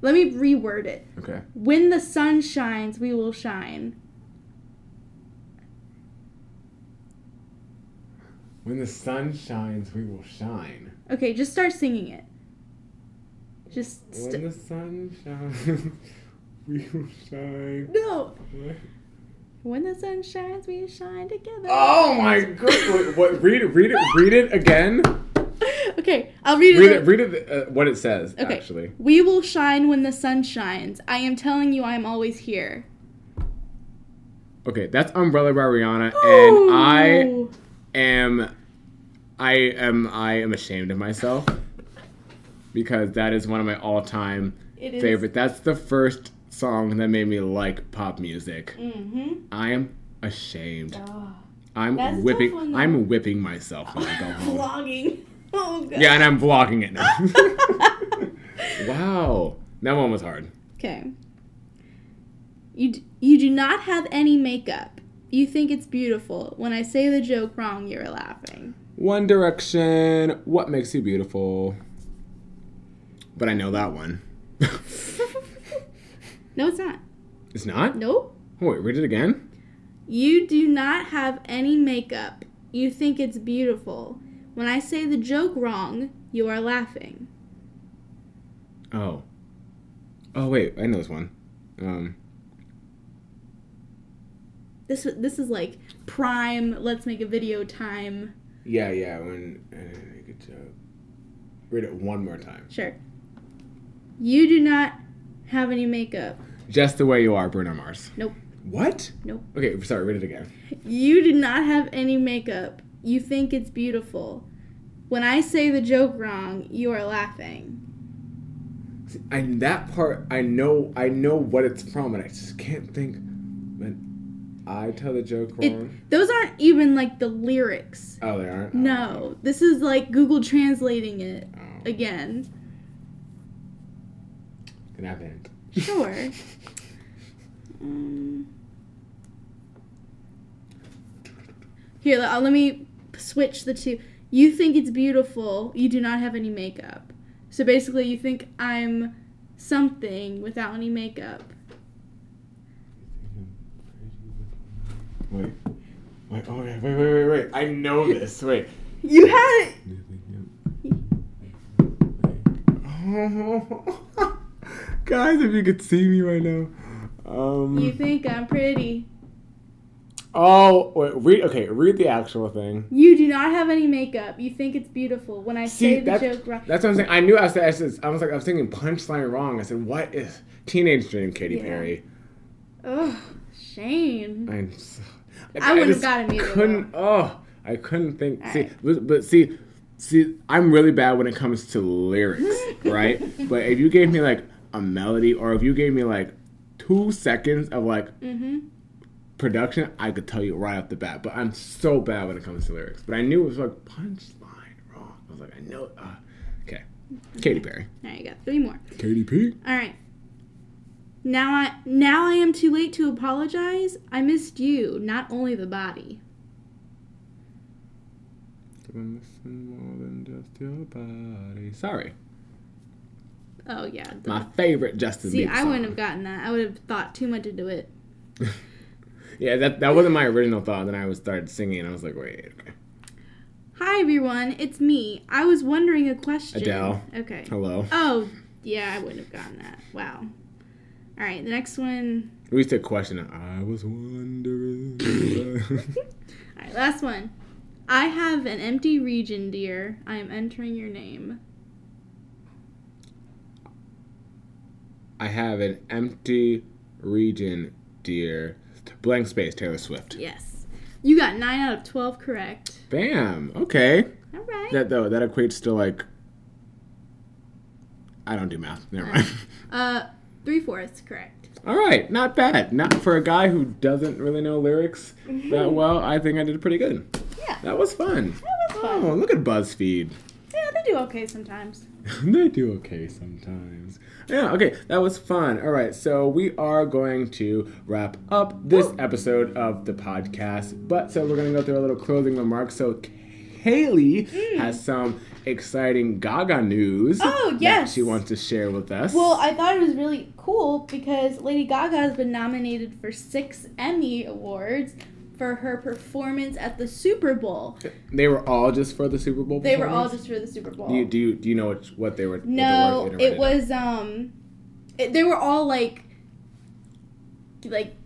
let me reword it. okay. When the sun shines, we will shine. When the sun shines, we will shine. Okay, just start singing it. Just When the sun shines, we will shine. no. When the sun shines, we shine together. Oh my god! What? Read it. Read it. Read it again. okay, I'll read it. Read it. Read it. Uh, what it says. Okay. Actually. We will shine when the sun shines. I am telling you, I am always here. Okay, that's Umbrella by Rihanna, and I am, I am, I am ashamed of myself because that is one of my all-time favorite. That's the first song that made me like pop music. Mm-hmm. I am ashamed. Oh. I'm That's a tough whipping. one. I'm whipping myself when I go home. Vlogging. Oh god. Yeah, and I'm vlogging it now. wow, that one was hard. Okay. You d- you do not have any makeup. You think it's beautiful. When I say the joke wrong, you're laughing. One Direction. What makes you beautiful? But I know that one. No, it's not. it's not. Nope. Oh, wait, read it again. You do not have any makeup. You think it's beautiful. When I say the joke wrong, you are laughing. Oh. Oh wait, I know this one. Um. This this is like prime. Let's make a video time. Yeah, yeah. When uh, make a joke. Read it one more time. Sure. You do not have any makeup. Just the way you are, Bruno Mars. Nope. What? Nope. Okay, sorry. Read it again. You do not have any makeup. You think it's beautiful. When I say the joke wrong, you are laughing. And that part, I know, I know what it's from, and I just can't think. When I tell the joke It, wrong. those aren't even like the lyrics. oh, they aren't. No, oh, this is like Google translating it Oh, again. can I have a hint? Sure. um, here, let, uh, let me switch the two. You think it's beautiful. You do not have any makeup. So basically, you think I'm something without any makeup. Wait. Wait, oh, wait, wait, wait, wait, wait. I know this. Wait. You had it. Guys, if you could see me right now. Um, You think I'm pretty. oh, wait, read, okay, read the actual thing. You do not have any makeup. You think it's beautiful. When I See, say the joke wrong. that's what I'm saying. I knew I was, I was, I was like, I was thinking punchline wrong. I said, what is Teenage Dream, Katy Yeah. Perry? Ugh, Shane. I'm so, I wouldn't have gotten either, Couldn't. Oh, I couldn't think. see, Alright. but, but see, see, I'm really bad when it comes to lyrics, right? but if you gave me like a melody, or if you gave me like two seconds of like Mm-hmm. production, I could tell you right off the bat. But I'm so bad when it comes to lyrics. But I knew it was like punchline wrong. I was like, I know. Uh, okay, Katy Perry. There you go. three more. Katy P. All right. Now I now I am too late to apologize. I missed you, not only the body. I'm missing more than just your body. Sorry, Oh yeah. duh. my favorite Justin See, Bieber I wouldn't have gotten that. I would have thought too much into it. Yeah, that that wasn't my original thought. Then I was started singing, and I was like, wait, okay. Hi everyone, it's me. I was wondering a question. Adele. Okay. Hello. Oh yeah, I wouldn't have gotten that. Wow. All right, the next one. We used to question. I was wondering. All right, last one. I have an empty region, dear. I am entering your name. I have an empty region, dear. Blank space, Taylor Swift. Yes. You got nine out of twelve correct. Bam. Okay. All right. That though that equates to like. I don't do math. Never mind. Uh, three fourths correct. All right, not bad. Not for a guy who doesn't really know lyrics that well. I think I did pretty good. Yeah. That was fun. That was fun. Oh, look at BuzzFeed. Yeah, they do okay sometimes. they do okay sometimes. Yeah, okay, that was fun. All right, so we are going to wrap up this episode of the podcast. But so we're going to go through a little closing remarks. So Kaylee has some exciting Gaga news. Mm. Oh, that yes. she wants to share with us. Well, I thought it was really cool because Lady Gaga has been nominated for six Emmy Awards for her performance at the Super Bowl. they were all just for the Super Bowl. They were all just for the Super Bowl. Do you do you, do you know which, what they were? what they no, were it was um, it, they were all like, like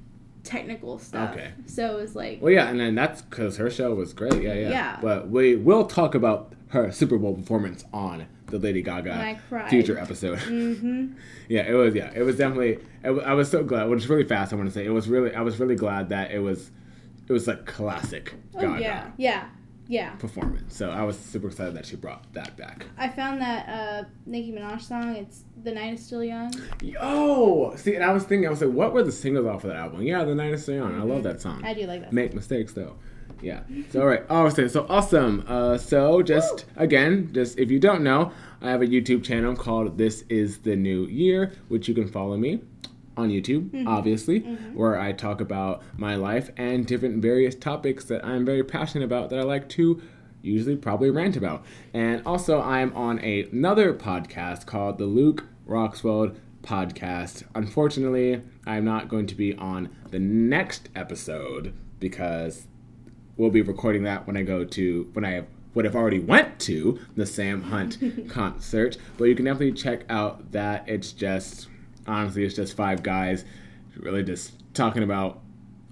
technical stuff. Okay. So it was like, Well, yeah, and then that's because her show was great. Yeah, yeah. Yeah. But we will talk about her Super Bowl performance on the Lady Gaga And I cried. future episode. mm-hmm. yeah, it was. Yeah, it was definitely. It, I was so glad. It was really fast. I want to say it was really. I was really glad that it was. It was like classic Oh Gaga yeah, yeah, yeah. performance. So I was super excited that she brought that back. I found that uh, Nicki Minaj song. It's "The Night Is Still Young." Oh, see, and I was thinking, I was like, what were the singles off of that album? Yeah, The Night Is Still Young. I love that song. I do like that. make mistakes though. Yeah. So all right. Oh, so, so awesome. Uh, so just again, just if you don't know, I have a YouTube channel called This Is the New Year, which you can follow me on YouTube, mm-hmm. obviously, mm-hmm. where I talk about my life and different various topics that I'm very passionate about that I like to usually probably rant about. And also, I'm on a, another podcast called the Luke Roxwell podcast. Unfortunately, I'm not going to be on the next episode because we'll be recording that when I go to when I have would have already went to the Sam Hunt concert, but you can definitely check out that. It's just honestly, it's just five guys really just talking about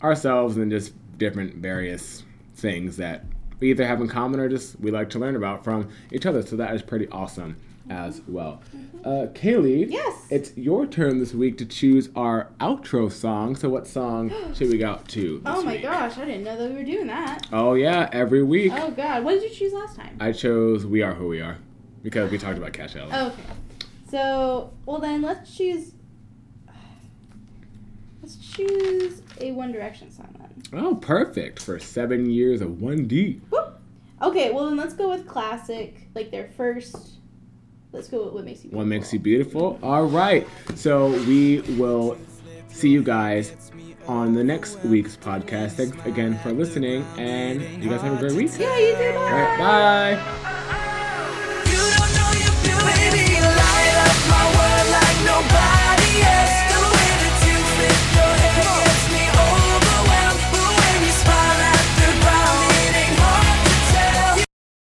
ourselves and just different various things that we either have in common or just we like to learn about from each other. So that is pretty awesome as well. Uh, Kaylee, Yes. it's your turn this week to choose our outro song. So what song should we go to? This Oh my week? gosh, I didn't know that we were doing that. Oh yeah, every week. Oh god, what did you choose last time? I chose "We Are Who We Are" because we talked about Cash Ellen. Okay. So, well then, let's choose. Let's choose a One Direction song then. Oh, perfect for seven years of one D. Whoop. Okay, well then let's go with classic, like their first. Let's go with what makes you. Beautiful. What makes you beautiful? All right, so we will see you guys on the next week's podcast. Thanks again for listening, and you guys have a great week. Yeah, you too. Bye. All right, bye.